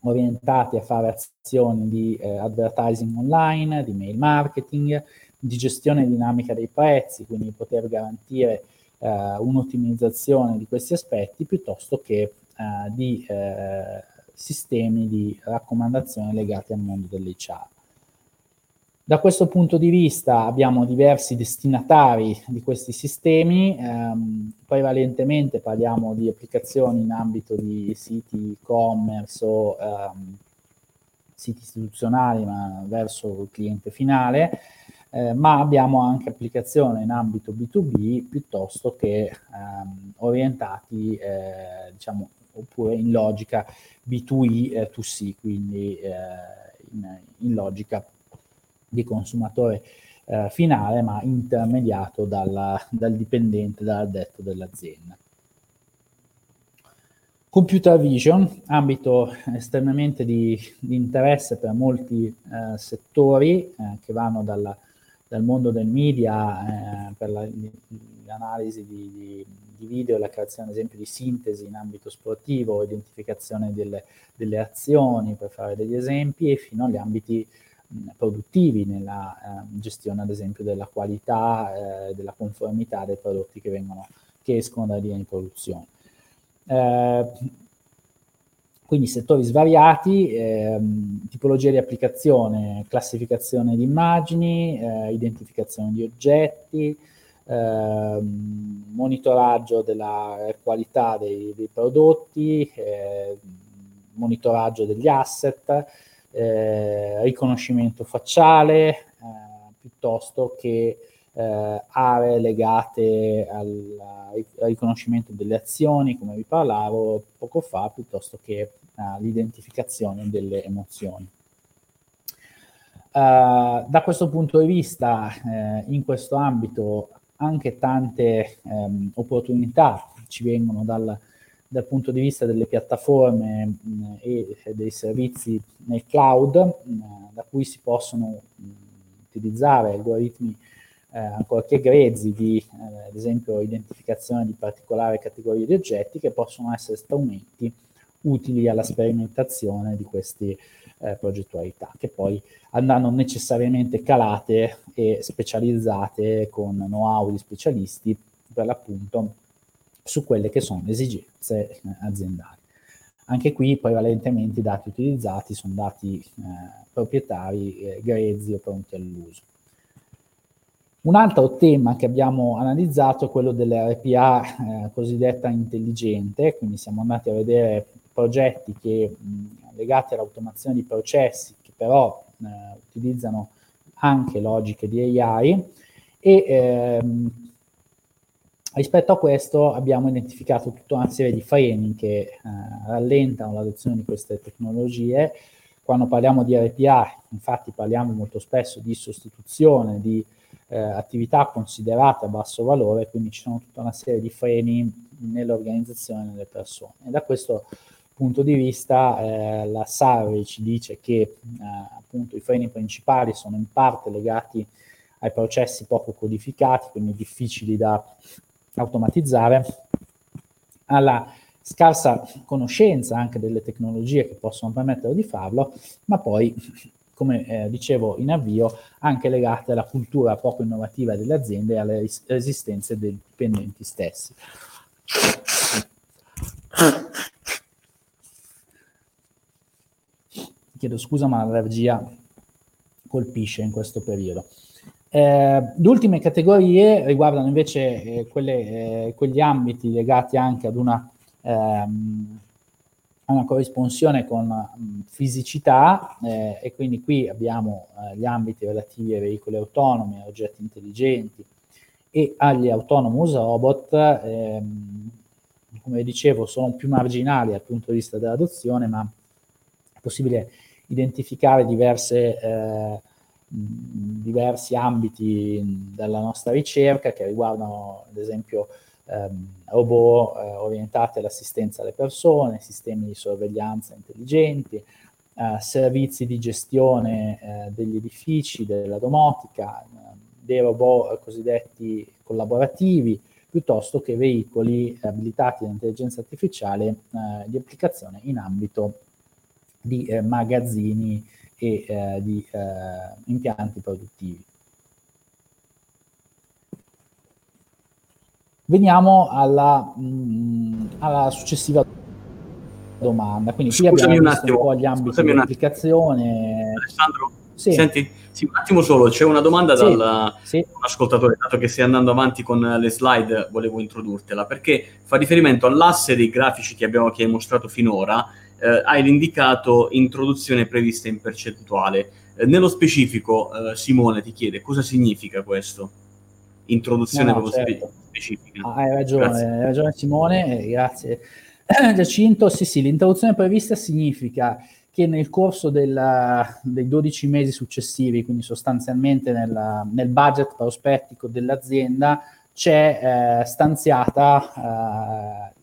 orientati a fare azioni di eh, advertising online, di mail marketing, di gestione dinamica dei prezzi, quindi poter garantire eh, un'ottimizzazione di questi aspetti piuttosto che eh, di eh, sistemi di raccomandazione legati al mondo dell'HR. Da questo punto di vista abbiamo diversi destinatari di questi sistemi, ehm, prevalentemente parliamo di applicazioni in ambito di siti e-commerce o ehm, siti istituzionali ma verso il cliente finale, eh, ma abbiamo anche applicazioni in ambito B2B piuttosto che ehm, orientati, eh, diciamo, oppure in logica B2E eh, 2C, quindi eh, in, in, logica di consumatore eh, finale, ma intermediato dalla, dal dipendente, dall'addetto dell'azienda. Computer vision, ambito estremamente di, di interesse per molti eh, settori eh, che vanno dalla dal mondo del media eh, per la, l'analisi di, di, di, video la creazione ad esempio di sintesi in ambito sportivo, identificazione delle, delle azioni per fare degli esempi e fino agli ambiti mh, produttivi nella eh, gestione ad esempio della qualità, eh, della conformità dei prodotti che, vengono, che escono dalla linea di produzione. Eh, quindi settori svariati, ehm, tipologia di applicazione, classificazione di immagini, eh, identificazione di oggetti, eh, monitoraggio della qualità dei, dei prodotti, eh, monitoraggio degli asset, eh, riconoscimento facciale, eh, piuttosto che eh, aree legate al, al, riconoscimento delle azioni, come vi parlavo poco fa, piuttosto che all'identificazione delle emozioni. Uh, da questo punto di vista, eh, in questo ambito, anche tante ehm, opportunità ci vengono dal, dal, punto di vista delle piattaforme mh, e dei servizi nel cloud, mh, da cui si possono mh, utilizzare algoritmi eh, ancorché grezzi di, eh, ad esempio, identificazione di particolari categorie di oggetti che possono essere strumenti utili alla sperimentazione di queste eh, progettualità, che poi andranno necessariamente calate e specializzate con know-how di specialisti per l'appunto su quelle che sono esigenze eh, aziendali. Anche qui prevalentemente i dati utilizzati sono dati eh, proprietari eh, grezzi o pronti all'uso. Un altro tema che abbiamo analizzato è quello dell'RPA eh, cosiddetta intelligente, quindi siamo andati a vedere progetti che, mh, legati all'automazione di processi che però eh, utilizzano anche logiche di AI e ehm, rispetto a questo abbiamo identificato tutta una serie di freni che eh, rallentano l'adozione di queste tecnologie. Quando parliamo di RPA, infatti parliamo molto spesso di sostituzione di eh, attività considerate a basso valore, quindi ci sono tutta una serie di freni nell'organizzazione delle persone. E da questo punto di vista eh, la Sarri ci dice che eh, appunto i freni principali sono in parte legati ai processi poco codificati, quindi difficili da automatizzare, alla scarsa conoscenza anche delle tecnologie che possono permettere di farlo, ma poi come eh, dicevo in avvio, anche legate alla cultura poco innovativa delle aziende e alle ris- resistenze dei dipendenti stessi. Chiedo scusa, ma l'allergia colpisce in questo periodo. Eh, le ultime categorie riguardano invece eh, quelle, eh, quegli ambiti legati anche ad una ehm, una corrisponsione con mh, fisicità eh, e quindi qui abbiamo eh, gli ambiti relativi ai veicoli autonomi, a oggetti intelligenti e agli autonomous robot, ehm, come dicevo, sono più marginali dal punto di vista dell'adozione, ma è possibile identificare diverse, eh, diversi ambiti della nostra ricerca che riguardano ad esempio ehm, robot eh, orientati all'assistenza alle persone, sistemi di sorveglianza intelligenti, eh, servizi di gestione eh, degli edifici, della domotica, eh, dei robot cosiddetti collaborativi, piuttosto che veicoli abilitati dall'intelligenza artificiale eh, di applicazione in ambito di eh, magazzini e di impianti produttivi. Veniamo alla, mh, mm, alla successiva domanda. Quindi qui scusami abbiamo un attimo, un po' gli ambiti di applicazione. Alessandro, sì. senti, sì, un attimo solo, c'è una domanda sì, dal sì. ascoltatore, dato che stai andando avanti con le slide, volevo introdurtela, perché fa riferimento all'asse dei grafici che, abbiamo, che hai mostrato finora, eh, hai indicato introduzione prevista in percentuale. Eh, nello specifico, eh, Simone ti chiede cosa significa questo? Introduzione no, no, certo specifica. Ah, hai ragione, grazie. hai ragione Simone, grazie. Giacinto, sì sì, l'interruzione prevista significa che nel corso della, dei 12 mesi successivi, quindi sostanzialmente nella, nel budget prospettico dell'azienda, c'è eh, stanziata eh,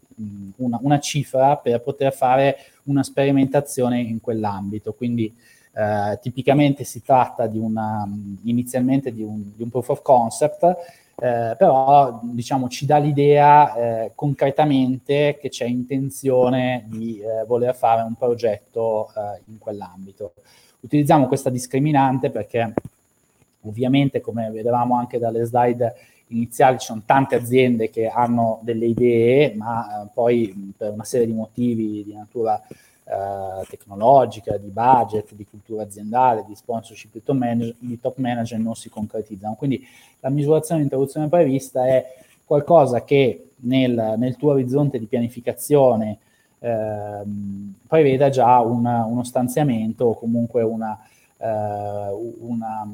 una, una, cifra per poter fare una sperimentazione in quell'ambito. Quindi eh, tipicamente si tratta di una, inizialmente di un, di un proof of concept eh, però diciamo ci dà l'idea eh, concretamente che c'è intenzione di eh, voler fare un progetto eh, in quell'ambito. Utilizziamo questa discriminante perché ovviamente come vedevamo anche dalle slide iniziali ci sono tante aziende che hanno delle idee ma eh, poi per una serie di motivi di natura eh, tecnologica, di budget, di cultura aziendale, di sponsorship di top, manager, di top manager non si concretizzano. Quindi la misurazione di interruzione prevista è qualcosa che nel, nel tuo orizzonte di pianificazione eh, preveda già una, uno stanziamento o comunque una, eh, una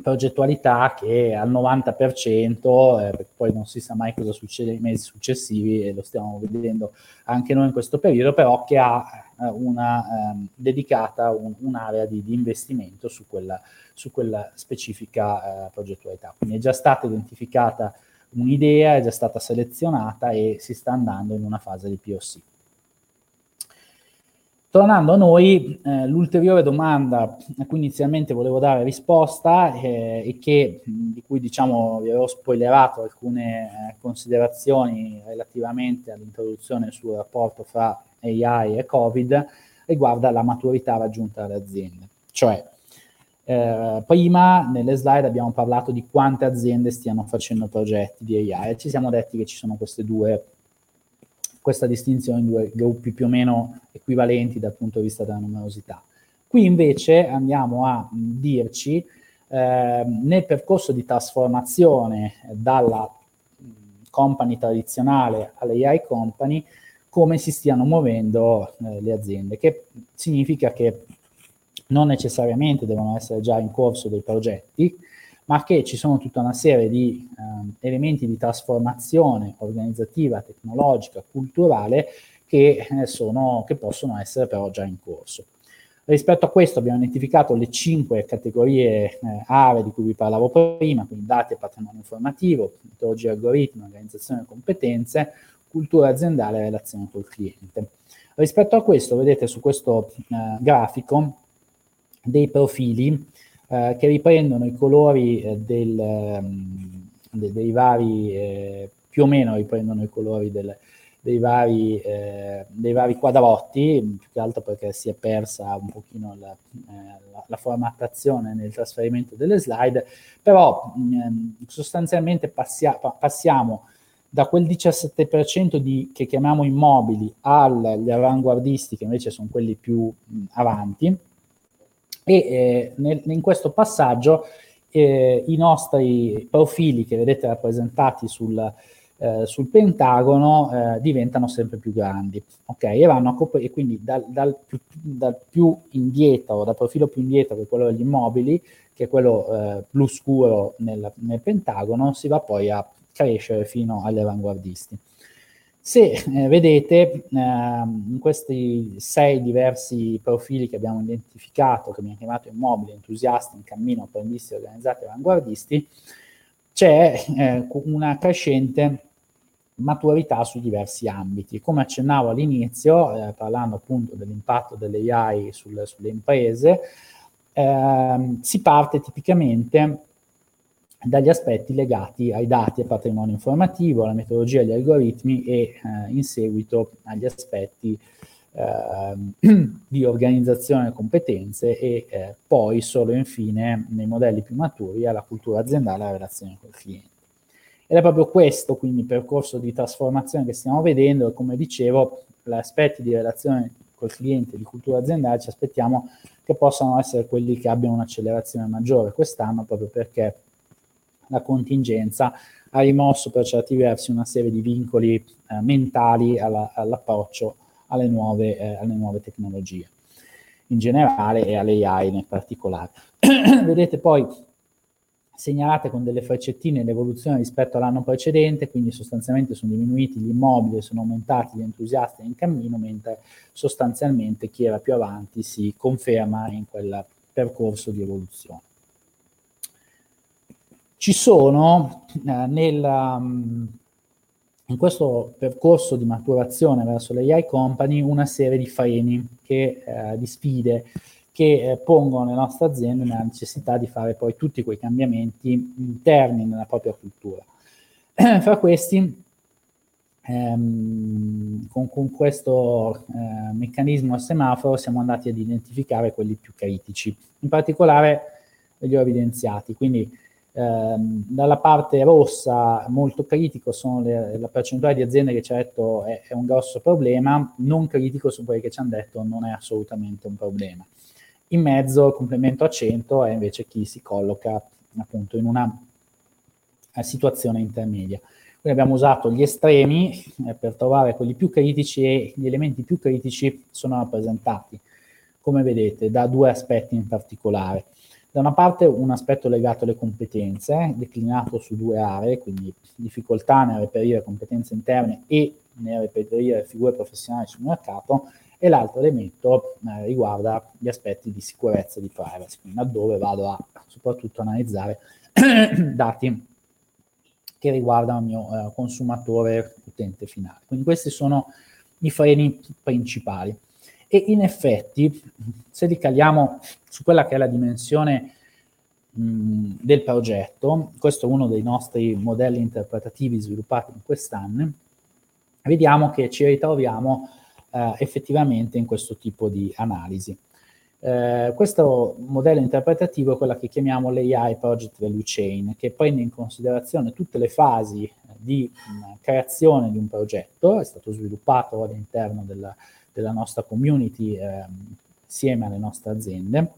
progettualità che al 90%, eh, poi non si sa mai cosa succede nei mesi successivi e lo stiamo vedendo anche noi in questo periodo, però che ha eh, una eh, dedicata un, un'area di, di, investimento su quella, su quella specifica eh, progettualità. Quindi è già stata identificata un'idea, è già stata selezionata e si sta andando in una fase di POC. Tornando a noi, eh, l'ulteriore domanda a cui inizialmente volevo dare risposta eh, e che, di cui diciamo vi avevo spoilerato alcune eh, considerazioni relativamente all'introduzione sul rapporto fra AI e Covid, riguarda la maturità raggiunta dalle aziende. Cioè, eh, prima nelle slide abbiamo parlato di quante aziende stiano facendo progetti di AI e ci siamo detti che ci sono queste due questa distinzione in due gruppi più o meno equivalenti dal punto di vista della numerosità. Qui invece andiamo a dirci eh, nel percorso di trasformazione dalla company tradizionale all'AI company come si stiano muovendo eh, le aziende, che significa che non necessariamente devono essere già in corso dei progetti, ma che ci sono tutta una serie di eh, elementi di trasformazione organizzativa, tecnologica, culturale che, eh, sono, che possono essere però già in corso. Rispetto a questo abbiamo identificato le cinque categorie eh, aree di cui vi parlavo prima, quindi dati e patrimonio informativo, metodologia algoritmi, organizzazione e competenze, cultura aziendale e relazione col cliente. Rispetto a questo, vedete su questo eh, grafico dei profili eh, che riprendono i colori eh, del, um, de, dei vari, eh, più o meno riprendono i colori del, dei, vari, eh, dei vari quadrotti, più che altro perché si è persa un pochino la, la, la formattazione nel trasferimento delle slide, però mh, mm, sostanzialmente passia, passiamo da quel 17% di, che chiamiamo immobili agli avanguardisti, che invece sono quelli più mh, avanti, e eh, nel, in questo passaggio eh, i nostri profili che vedete rappresentati sul, eh, sul pentagono eh, diventano sempre più grandi, ok? E vanno a coprire, quindi dal, dal, più, dal, più, indietro, dal profilo più indietro che è quello degli immobili, che è quello eh, blu scuro nel, nel pentagono, si va poi a crescere fino agli avanguardisti. Se eh, vedete eh, in questi sei diversi profili che abbiamo identificato, che abbiamo chiamato immobili, entusiasti, in cammino, apprendisti, organizzati avanguardisti, c'è eh, una crescente maturità su diversi ambiti. Come accennavo all'inizio, eh, parlando appunto dell'impatto delle AI sul, sulle imprese, ehm, si parte tipicamente dagli aspetti legati ai dati e patrimonio informativo, alla metodologia agli algoritmi e eh, in seguito agli aspetti eh, di organizzazione e competenze e eh, poi solo infine nei modelli più maturi alla cultura aziendale e alla relazione col cliente. Ed è proprio questo quindi il percorso di trasformazione che stiamo vedendo e come dicevo gli aspetti di relazione col cliente, di cultura aziendale ci aspettiamo che possano essere quelli che abbiano un'accelerazione maggiore quest'anno proprio perché la contingenza ha rimosso per certi versi una serie di vincoli eh, mentali alla, all'approccio alle nuove, eh, alle nuove tecnologie in generale e alle AI nel particolare. Vedete poi segnalate con delle freccettine l'evoluzione rispetto all'anno precedente, quindi sostanzialmente sono diminuiti gli immobili, sono aumentati gli entusiasti in cammino, mentre sostanzialmente chi era più avanti si conferma in quel percorso di evoluzione. Ci sono eh, nel, um, in questo percorso di maturazione verso le AI company una serie di freni, che, eh, di sfide che eh, pongono le nostre aziende nella necessità di fare poi tutti quei cambiamenti interni nella propria cultura. Fra questi, ehm, con, con, questo eh, meccanismo a semaforo siamo andati ad identificare quelli più critici. In particolare li ho evidenziati, quindi dalla parte rossa molto critico sono le, la percentuale di aziende che ci ha detto è, è, un grosso problema, non critico sono quelli che ci hanno detto non è assolutamente un problema. In mezzo il complemento a 100 è invece chi si colloca appunto in una situazione intermedia. Quindi abbiamo usato gli estremi eh, per trovare quelli più critici e gli elementi più critici sono rappresentati, come vedete, da due aspetti in particolare. Da una parte un aspetto legato alle competenze, declinato su due aree, quindi difficoltà nel reperire competenze interne e nel reperire figure professionali sul mercato, e l'altro elemento eh, riguarda gli aspetti di sicurezza e di privacy, quindi laddove vado a soprattutto analizzare dati che riguardano il mio eh, consumatore utente finale. Quindi questi sono i freni principali. E in effetti, se li caliamo su quella che è la dimensione mh, del progetto, questo è uno dei nostri modelli interpretativi sviluppati in quest'anno, vediamo che ci ritroviamo eh, effettivamente in questo tipo di analisi. Eh, questo modello interpretativo è quello che chiamiamo l'AI Project Value Chain, che prende in considerazione tutte le fasi di mh, creazione di un progetto, è stato sviluppato all'interno della, della nostra community eh, insieme alle nostre aziende,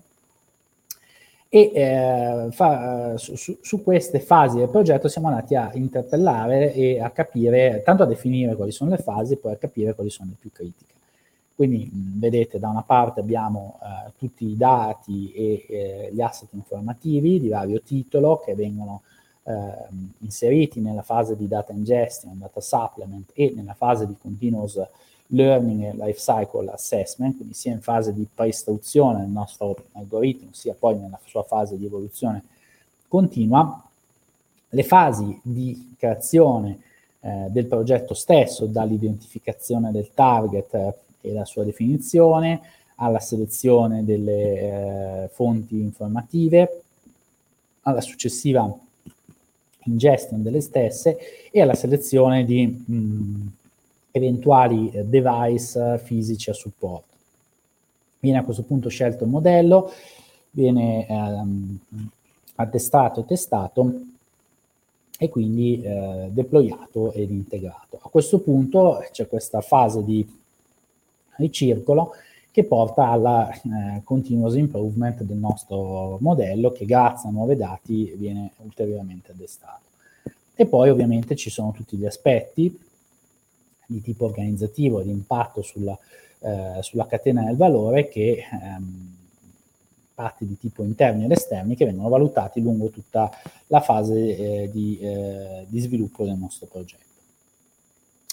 e eh, fa, su, su, queste fasi del progetto siamo andati a interpellare e a capire, tanto a definire quali sono le fasi, poi a capire quali sono le più critiche. Quindi vedete da una parte abbiamo eh, tutti i dati e eh, gli asset informativi di vario titolo che vengono eh, inseriti nella fase di data ingestion, data supplement e nella fase di continuous learning e life cycle assessment, quindi sia in fase di preistruzione del nostro algoritmo, sia poi nella sua fase di evoluzione continua, le fasi di creazione eh, del progetto stesso, dall'identificazione del target eh, e la sua definizione, alla selezione delle eh, fonti informative, alla successiva ingestion delle stesse e alla selezione di mh, eventuali eh, device fisici a supporto. Viene a questo punto scelto il modello, viene ehm, attestato e testato e quindi eh, deployato ed integrato. A questo punto c'è questa fase di ricircolo che porta alla eh, continuous improvement del nostro modello che grazie a nuovi dati viene ulteriormente addestato. E poi ovviamente ci sono tutti gli aspetti di tipo organizzativo, di impatto sulla, eh, sulla catena del valore che ehm, impatti di tipo interni ed esterni che vengono valutati lungo tutta la fase eh, di, eh, di, sviluppo del nostro progetto.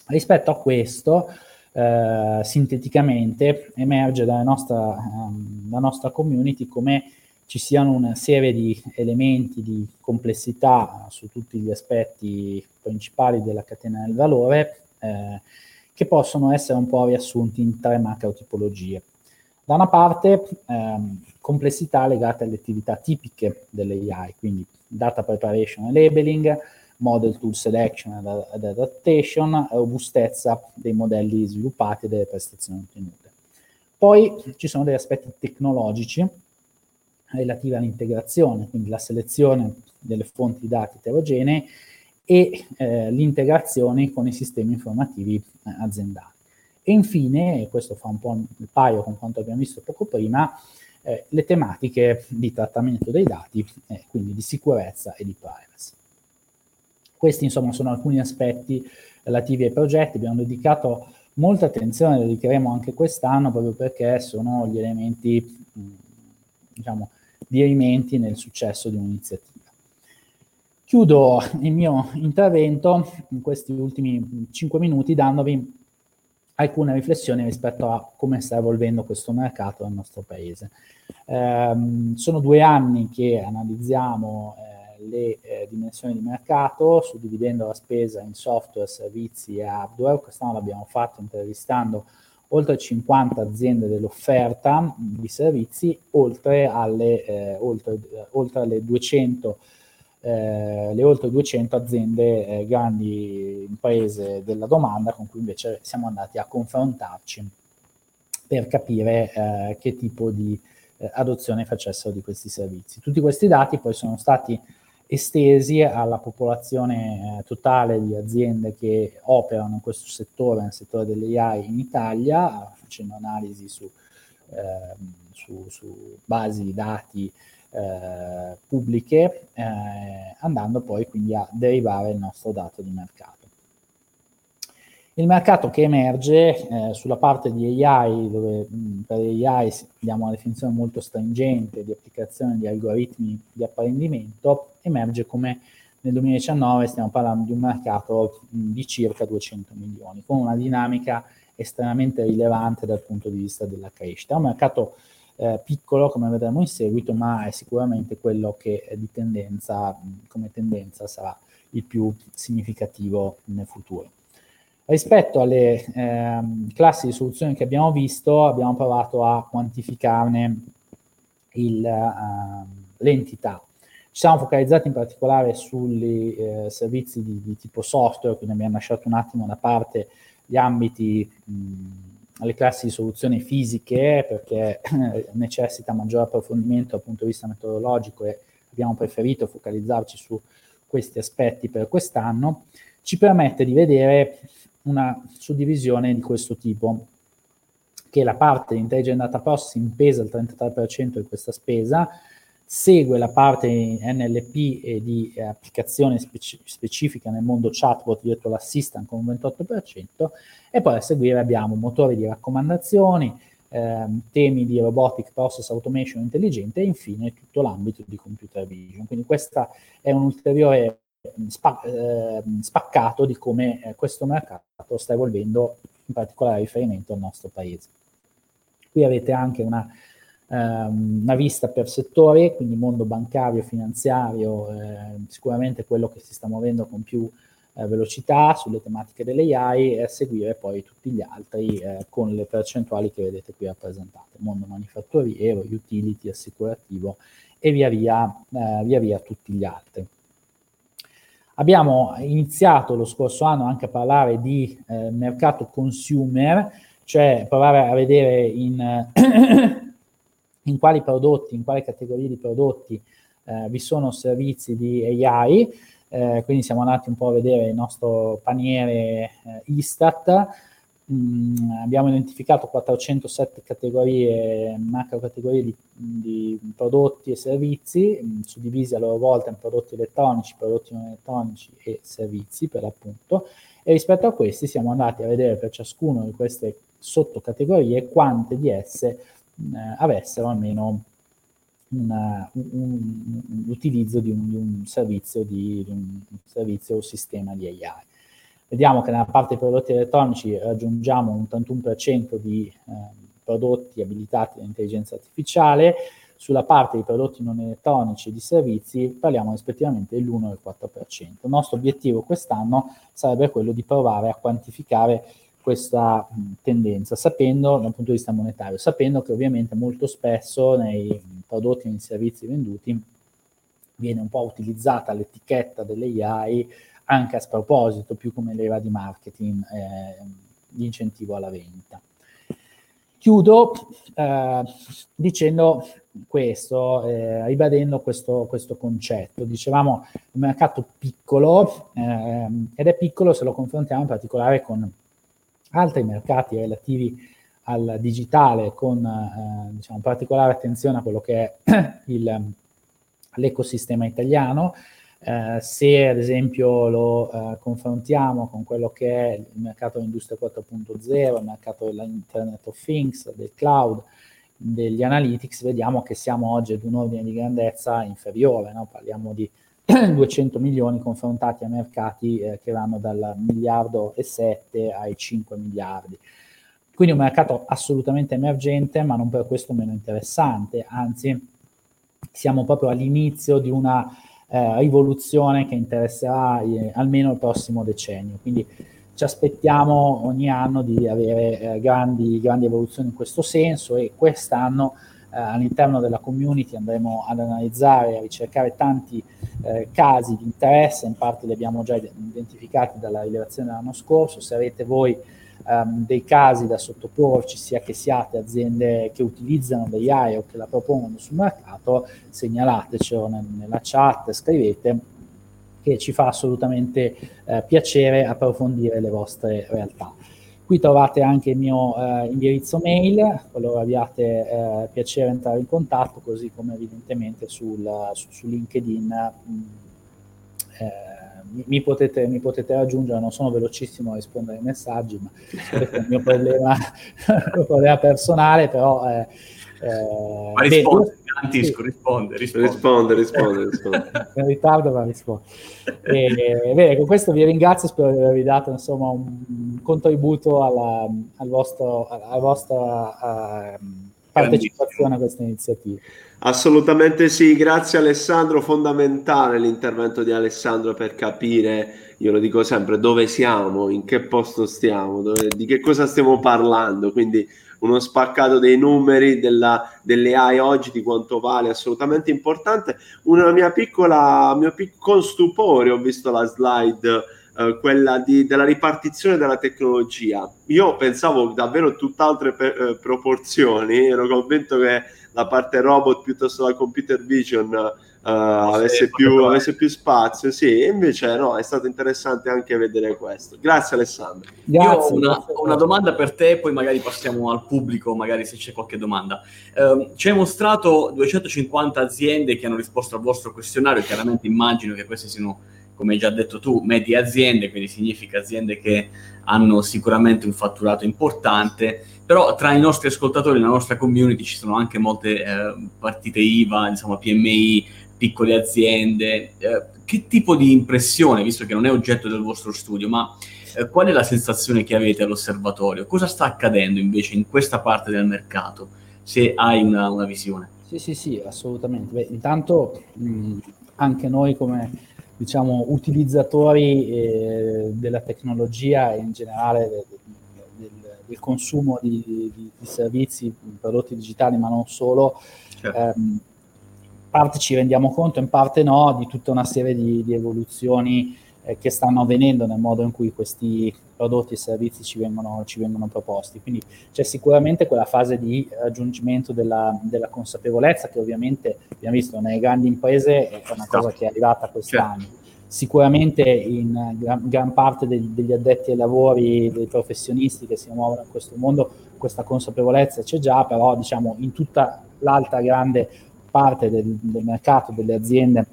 Rispetto a questo, eh, sinteticamente, emerge dalla nostra, um, dalla nostra community come ci siano una serie di elementi di complessità su tutti gli aspetti principali della catena del valore eh, che possono essere un po' riassunti in tre macro tipologie. Da una parte ehm, complessità legate alle attività tipiche dell'AI, quindi data preparation e labeling, model tool selection ed adaptation, robustezza dei modelli sviluppati e delle prestazioni ottenute. Poi ci sono degli aspetti tecnologici relativi all'integrazione, quindi la selezione delle fonti di dati eterogenee e eh, l'integrazione con i sistemi informativi eh, aziendali. E infine, e questo fa un po' il paio con quanto abbiamo visto poco prima, eh, le tematiche di trattamento dei dati, eh, quindi di sicurezza e di privacy. Questi insomma sono alcuni aspetti relativi ai progetti, abbiamo dedicato molta attenzione, dedicheremo anche quest'anno proprio perché sono gli elementi, mh, diciamo, dirimenti nel successo di un'iniziativa. Chiudo il mio intervento in questi ultimi 5 minuti dandovi alcune riflessioni rispetto a come sta evolvendo questo mercato nel nostro paese. Eh, sono due anni che analizziamo eh, le eh, dimensioni di mercato, suddividendo la spesa in software, servizi e hardware. Quest'anno l'abbiamo fatto intervistando oltre 50 aziende dell'offerta di servizi, oltre alle, eh, oltre, oltre alle 200 eh, le oltre 200 aziende eh, grandi imprese della domanda con cui invece siamo andati a confrontarci per capire eh, che tipo di eh, adozione facessero di questi servizi. Tutti questi dati poi sono stati estesi alla popolazione eh, totale di aziende che operano in questo settore, nel settore delle AI in Italia, facendo analisi su, eh, su, su basi di dati eh, pubbliche, eh, andando poi quindi a derivare il nostro dato di mercato. Il mercato che emerge eh, sulla parte di AI, dove mh, per AI diamo una definizione molto stringente di applicazione di algoritmi di apprendimento, emerge come nel 2019 stiamo parlando di un mercato mh, di circa 200 milioni, con una dinamica estremamente rilevante dal punto di vista della crescita. È un mercato eh, piccolo, come vedremo in seguito, ma è sicuramente quello che di tendenza, come tendenza sarà il più significativo nel futuro. Rispetto alle eh, classi di soluzioni che abbiamo visto, abbiamo provato a quantificarne uh, l'entità. Ci siamo focalizzati in particolare sui eh, servizi di, di, tipo software, quindi abbiamo lasciato un attimo da parte gli ambiti, mh, le classi di soluzioni fisiche, perché necessita maggiore approfondimento dal punto di vista metodologico e abbiamo preferito focalizzarci su questi aspetti per quest'anno. Ci permette di vedere una suddivisione di questo tipo, che la parte di Intelligent Data Processing pesa il 33% di questa spesa, segue la parte NLP e di eh, applicazione speci- specifica nel mondo chatbot virtual assistant con un 28% e poi a seguire abbiamo motori di raccomandazioni, ehm, temi di robotic process automation intelligente e infine tutto l'ambito di computer vision. Quindi questa è un ulteriore spa- eh, spaccato di come eh, questo mercato sta evolvendo, in particolare riferimento al nostro paese. Qui avete anche una, ehm, una vista per settori, quindi mondo bancario, finanziario, eh, sicuramente quello che si sta muovendo con più eh, velocità sulle tematiche delle AI e a seguire poi tutti gli altri eh, con le percentuali che vedete qui rappresentate, mondo manifatturiero, utility, assicurativo e via via, eh, via, via tutti gli altri. Abbiamo iniziato lo scorso anno anche a parlare di eh, mercato consumer, cioè provare a vedere in, in, quali prodotti, in quali categorie di prodotti eh, vi sono servizi di AI. Eh, quindi siamo andati un po' a vedere il nostro paniere eh, Istat Mm, abbiamo identificato 407 categorie, macro categorie di, di prodotti e servizi, mh, mm, suddivisi a loro volta in prodotti elettronici, prodotti non elettronici e servizi per l'appunto, e rispetto a questi siamo andati a vedere per ciascuna di queste sottocategorie quante di esse mh, eh, avessero almeno una, un, un, l'utilizzo di un, di un servizio, di, di un servizio o sistema di AI. Vediamo che nella parte dei prodotti elettronici raggiungiamo un 81% di eh, prodotti abilitati dall'intelligenza artificiale, sulla parte dei prodotti non elettronici e di servizi parliamo rispettivamente dell'1 e del 4%. Il nostro obiettivo quest'anno sarebbe quello di provare a quantificare questa tendenza, sapendo dal punto di vista monetario, sapendo che ovviamente molto spesso nei prodotti e nei servizi venduti viene un po' utilizzata l'etichetta delle AI anche a sproposito, più come leva di marketing, eh, di incentivo alla vendita. Chiudo eh, dicendo questo, eh, ribadendo questo, questo, concetto. Dicevamo un mercato piccolo eh, ed è piccolo se lo confrontiamo in particolare con altri mercati relativi al digitale, con eh, diciamo, particolare attenzione a quello che è il, l'ecosistema italiano, eh, se ad esempio lo eh, confrontiamo con quello che è il mercato dell'industria 4.0, il mercato dell'Internet of Things, del cloud, degli analytics, vediamo che siamo oggi ad un ordine di grandezza inferiore, no? parliamo di 200 milioni confrontati a mercati eh, che vanno dal miliardo e 7 ai 5 miliardi. Quindi un mercato assolutamente emergente, ma non per questo meno interessante, anzi siamo proprio all'inizio di una eh, rivoluzione che interesserà eh, almeno il prossimo decennio. Quindi ci aspettiamo ogni anno di avere eh, grandi, grandi, evoluzioni in questo senso e quest'anno eh, all'interno della community andremo ad analizzare e a ricercare tanti eh, casi di interesse, in parte li abbiamo già identificati dalla rilevazione dell'anno scorso, se avete voi um, dei casi da sottoporci, sia che siate aziende che utilizzano l'AI o che la propongono sul mercato, segnalatecelo nella chat, scrivete che ci fa assolutamente eh, piacere approfondire le vostre realtà. Qui trovate anche il mio eh, indirizzo mail, qualora abbiate eh, piacere entrare in contatto, così come evidentemente sul, su, su LinkedIn mh, mm, eh, mi, mi, potete, mi, potete, raggiungere, non sono velocissimo a rispondere ai messaggi, ma questo è il mio problema, problema personale, però... Eh, eh, ma risponde, beh, garantisco, sì. risponde, risponde, risponde, risponde, risponde. in ritardo ma risponde. E, bene, con questo vi ringrazio, spero di avervi dato insomma, un contributo alla, al vostro, alla vostra uh, partecipazione a questa iniziativa. Assolutamente sì, grazie Alessandro, fondamentale l'intervento di Alessandro per capire, io lo dico sempre, dove siamo, in che posto stiamo, dove, di che cosa stiamo parlando, quindi uno spaccato dei numeri della, delle AI oggi di quanto vale, assolutamente importante. Una mia piccola, mio piccolo stupore, ho visto la slide, eh, quella di, della ripartizione della tecnologia. Io pensavo davvero tutt'altre pe- eh, proporzioni, ero convinto che la parte robot piuttosto la computer vision uh, avesse, più, avesse, più, spazio. Sì, invece no, è stato interessante anche vedere questo. Grazie Alessandro. Grazie, Io ho una, una, domanda per te, poi magari passiamo al pubblico, magari se c'è qualche domanda. Uh, ci hai mostrato 250 aziende che hanno risposto al vostro questionario, chiaramente immagino che queste siano come hai già detto tu, medie aziende, quindi significa aziende che hanno sicuramente un fatturato importante, però tra i nostri ascoltatori, nella nostra community, ci sono anche molte eh, partite IVA, insomma PMI, piccole aziende. Eh, che tipo di impressione, visto che non è oggetto del vostro studio, ma eh, qual è la sensazione che avete all'osservatorio? Cosa sta accadendo invece in questa parte del mercato, se hai una, una visione? Sì, sì, sì, assolutamente. Beh, intanto mh, anche noi come diciamo, utilizzatori eh, della tecnologia e in generale del, del, del consumo di, di, di, servizi, prodotti digitali, ma non solo, certo. ehm, parte ci rendiamo conto, in parte no, di tutta una serie di, di evoluzioni eh, che stanno avvenendo nel modo in cui questi prodotti e servizi ci vengono, ci vengono proposti. Quindi c'è sicuramente quella fase di raggiungimento della, della, consapevolezza che ovviamente abbiamo visto nelle grandi imprese è una cosa che è arrivata quest'anno. Certo. Sicuramente in gran, gran parte degli, degli addetti ai lavori, dei professionisti che si muovono in questo mondo, questa consapevolezza c'è già, però diciamo in tutta l'altra grande parte del, del mercato, delle aziende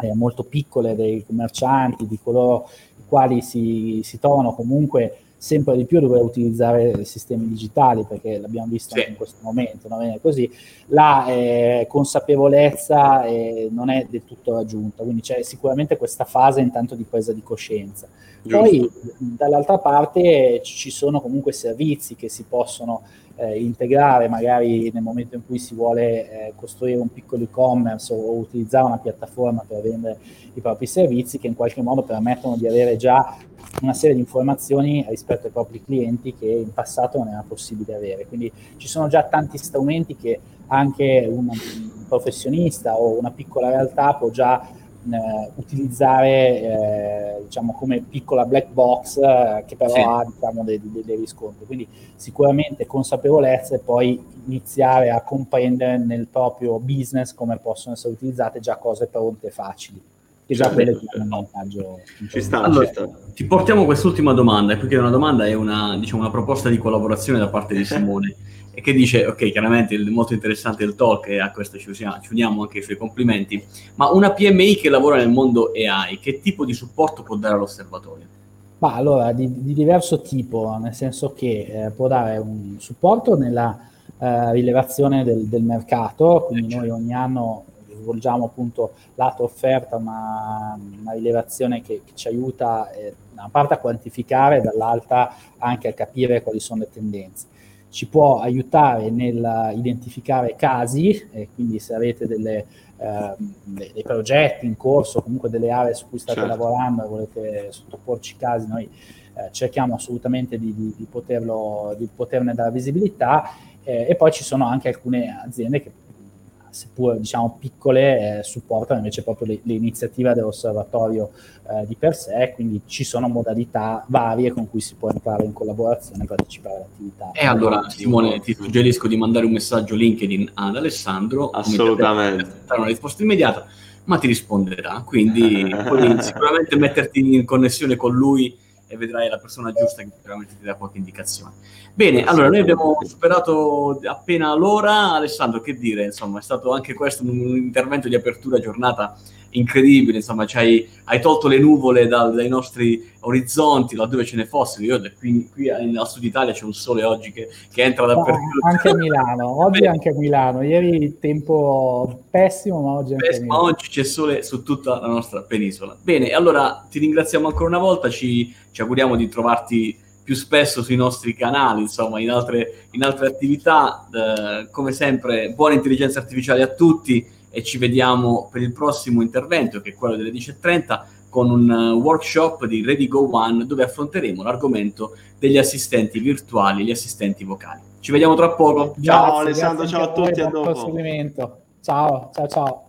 eh, molto piccole, dei commercianti, di coloro i quali si, si trovano comunque sempre di più a dover utilizzare sistemi digitali, perché l'abbiamo visto sì. anche in questo momento, non è così, la eh, consapevolezza eh, non è del tutto raggiunta, quindi c'è sicuramente questa fase intanto di presa di coscienza. Giusto. Poi dall'altra parte ci sono comunque servizi che si possono eh, integrare magari nel momento in cui si vuole eh, costruire un piccolo e-commerce o, utilizzare una piattaforma per vendere i propri servizi che in qualche modo permettono di avere già una serie di informazioni rispetto ai propri clienti che in passato non era possibile avere. Quindi ci sono già tanti strumenti che anche un professionista o una piccola realtà può già eh, utilizzare eh, diciamo come piccola black box eh, che però sì. ha diciamo, dei, dei, dei, riscontri quindi sicuramente consapevolezza e poi iniziare a comprendere nel proprio business come possono essere utilizzate già cose pronte e facili che già quelle sono un vantaggio ci sta, allora, ci sta. ti portiamo quest'ultima domanda perché una domanda è una, diciamo, una proposta di collaborazione da parte di Simone e che dice, ok, chiaramente è molto interessante il talk e a questo ci, usiamo, ci uniamo anche i suoi complimenti, ma una PMI che lavora nel mondo AI, che tipo di supporto può dare all'osservatorio? Ma allora, di, di diverso tipo, nel senso che eh, può dare un supporto nella eh, rilevazione del, del, mercato, quindi certo. noi ogni anno svolgiamo appunto lato offerta una, una rilevazione che, che, ci aiuta eh, da una parte a quantificare, dall'altra anche a capire quali sono le tendenze ci può aiutare nel identificare casi, e quindi se avete delle, eh, dei progetti in corso, comunque delle aree su cui state certo. lavorando e volete sottoporci casi, noi eh, cerchiamo assolutamente di, di, di, poterlo, di, poterne dare visibilità eh, e poi ci sono anche alcune aziende che seppur diciamo piccole, eh, supportano invece proprio le, le iniziative dell'osservatorio eh, di per sé, quindi ci sono modalità varie con cui si può entrare in collaborazione e partecipare all'attività. E allora Simone ti suggerisco di mandare un messaggio LinkedIn ad Alessandro, assolutamente, per una risposta immediata, ma ti risponderà, quindi puoi sicuramente metterti in connessione con lui e vedrai la persona giusta che veramente ti dà qualche indicazione. Bene, allora noi abbiamo superato appena l'ora. Alessandro, che dire? Insomma, è stato anche questo un intervento di apertura giornata incredibile, insomma, hai, hai, tolto le nuvole dal, dai nostri orizzonti, laddove ce ne fossero. Io qui, qui al sud Italia c'è un sole oggi che, che entra dappertutto. Anche a Milano, oggi Beh. anche a Milano. Ieri tempo pessimo, ma oggi anche pessimo, Oggi c'è sole su tutta la nostra penisola. Bene, allora ti ringraziamo ancora una volta, ci, ci auguriamo di trovarti più spesso sui nostri canali, insomma, in altre, in altre attività. Eh, come sempre, buona intelligenza artificiale a tutti e ci vediamo per il prossimo intervento che è quello delle 10.30 con un uh, workshop di Ready Go One dove affronteremo l'argomento degli assistenti virtuali, gli assistenti vocali. Ci vediamo tra poco. Ciao grazie, Alessandro, grazie ciao a tutti, a dopo. Ciao, ciao ciao.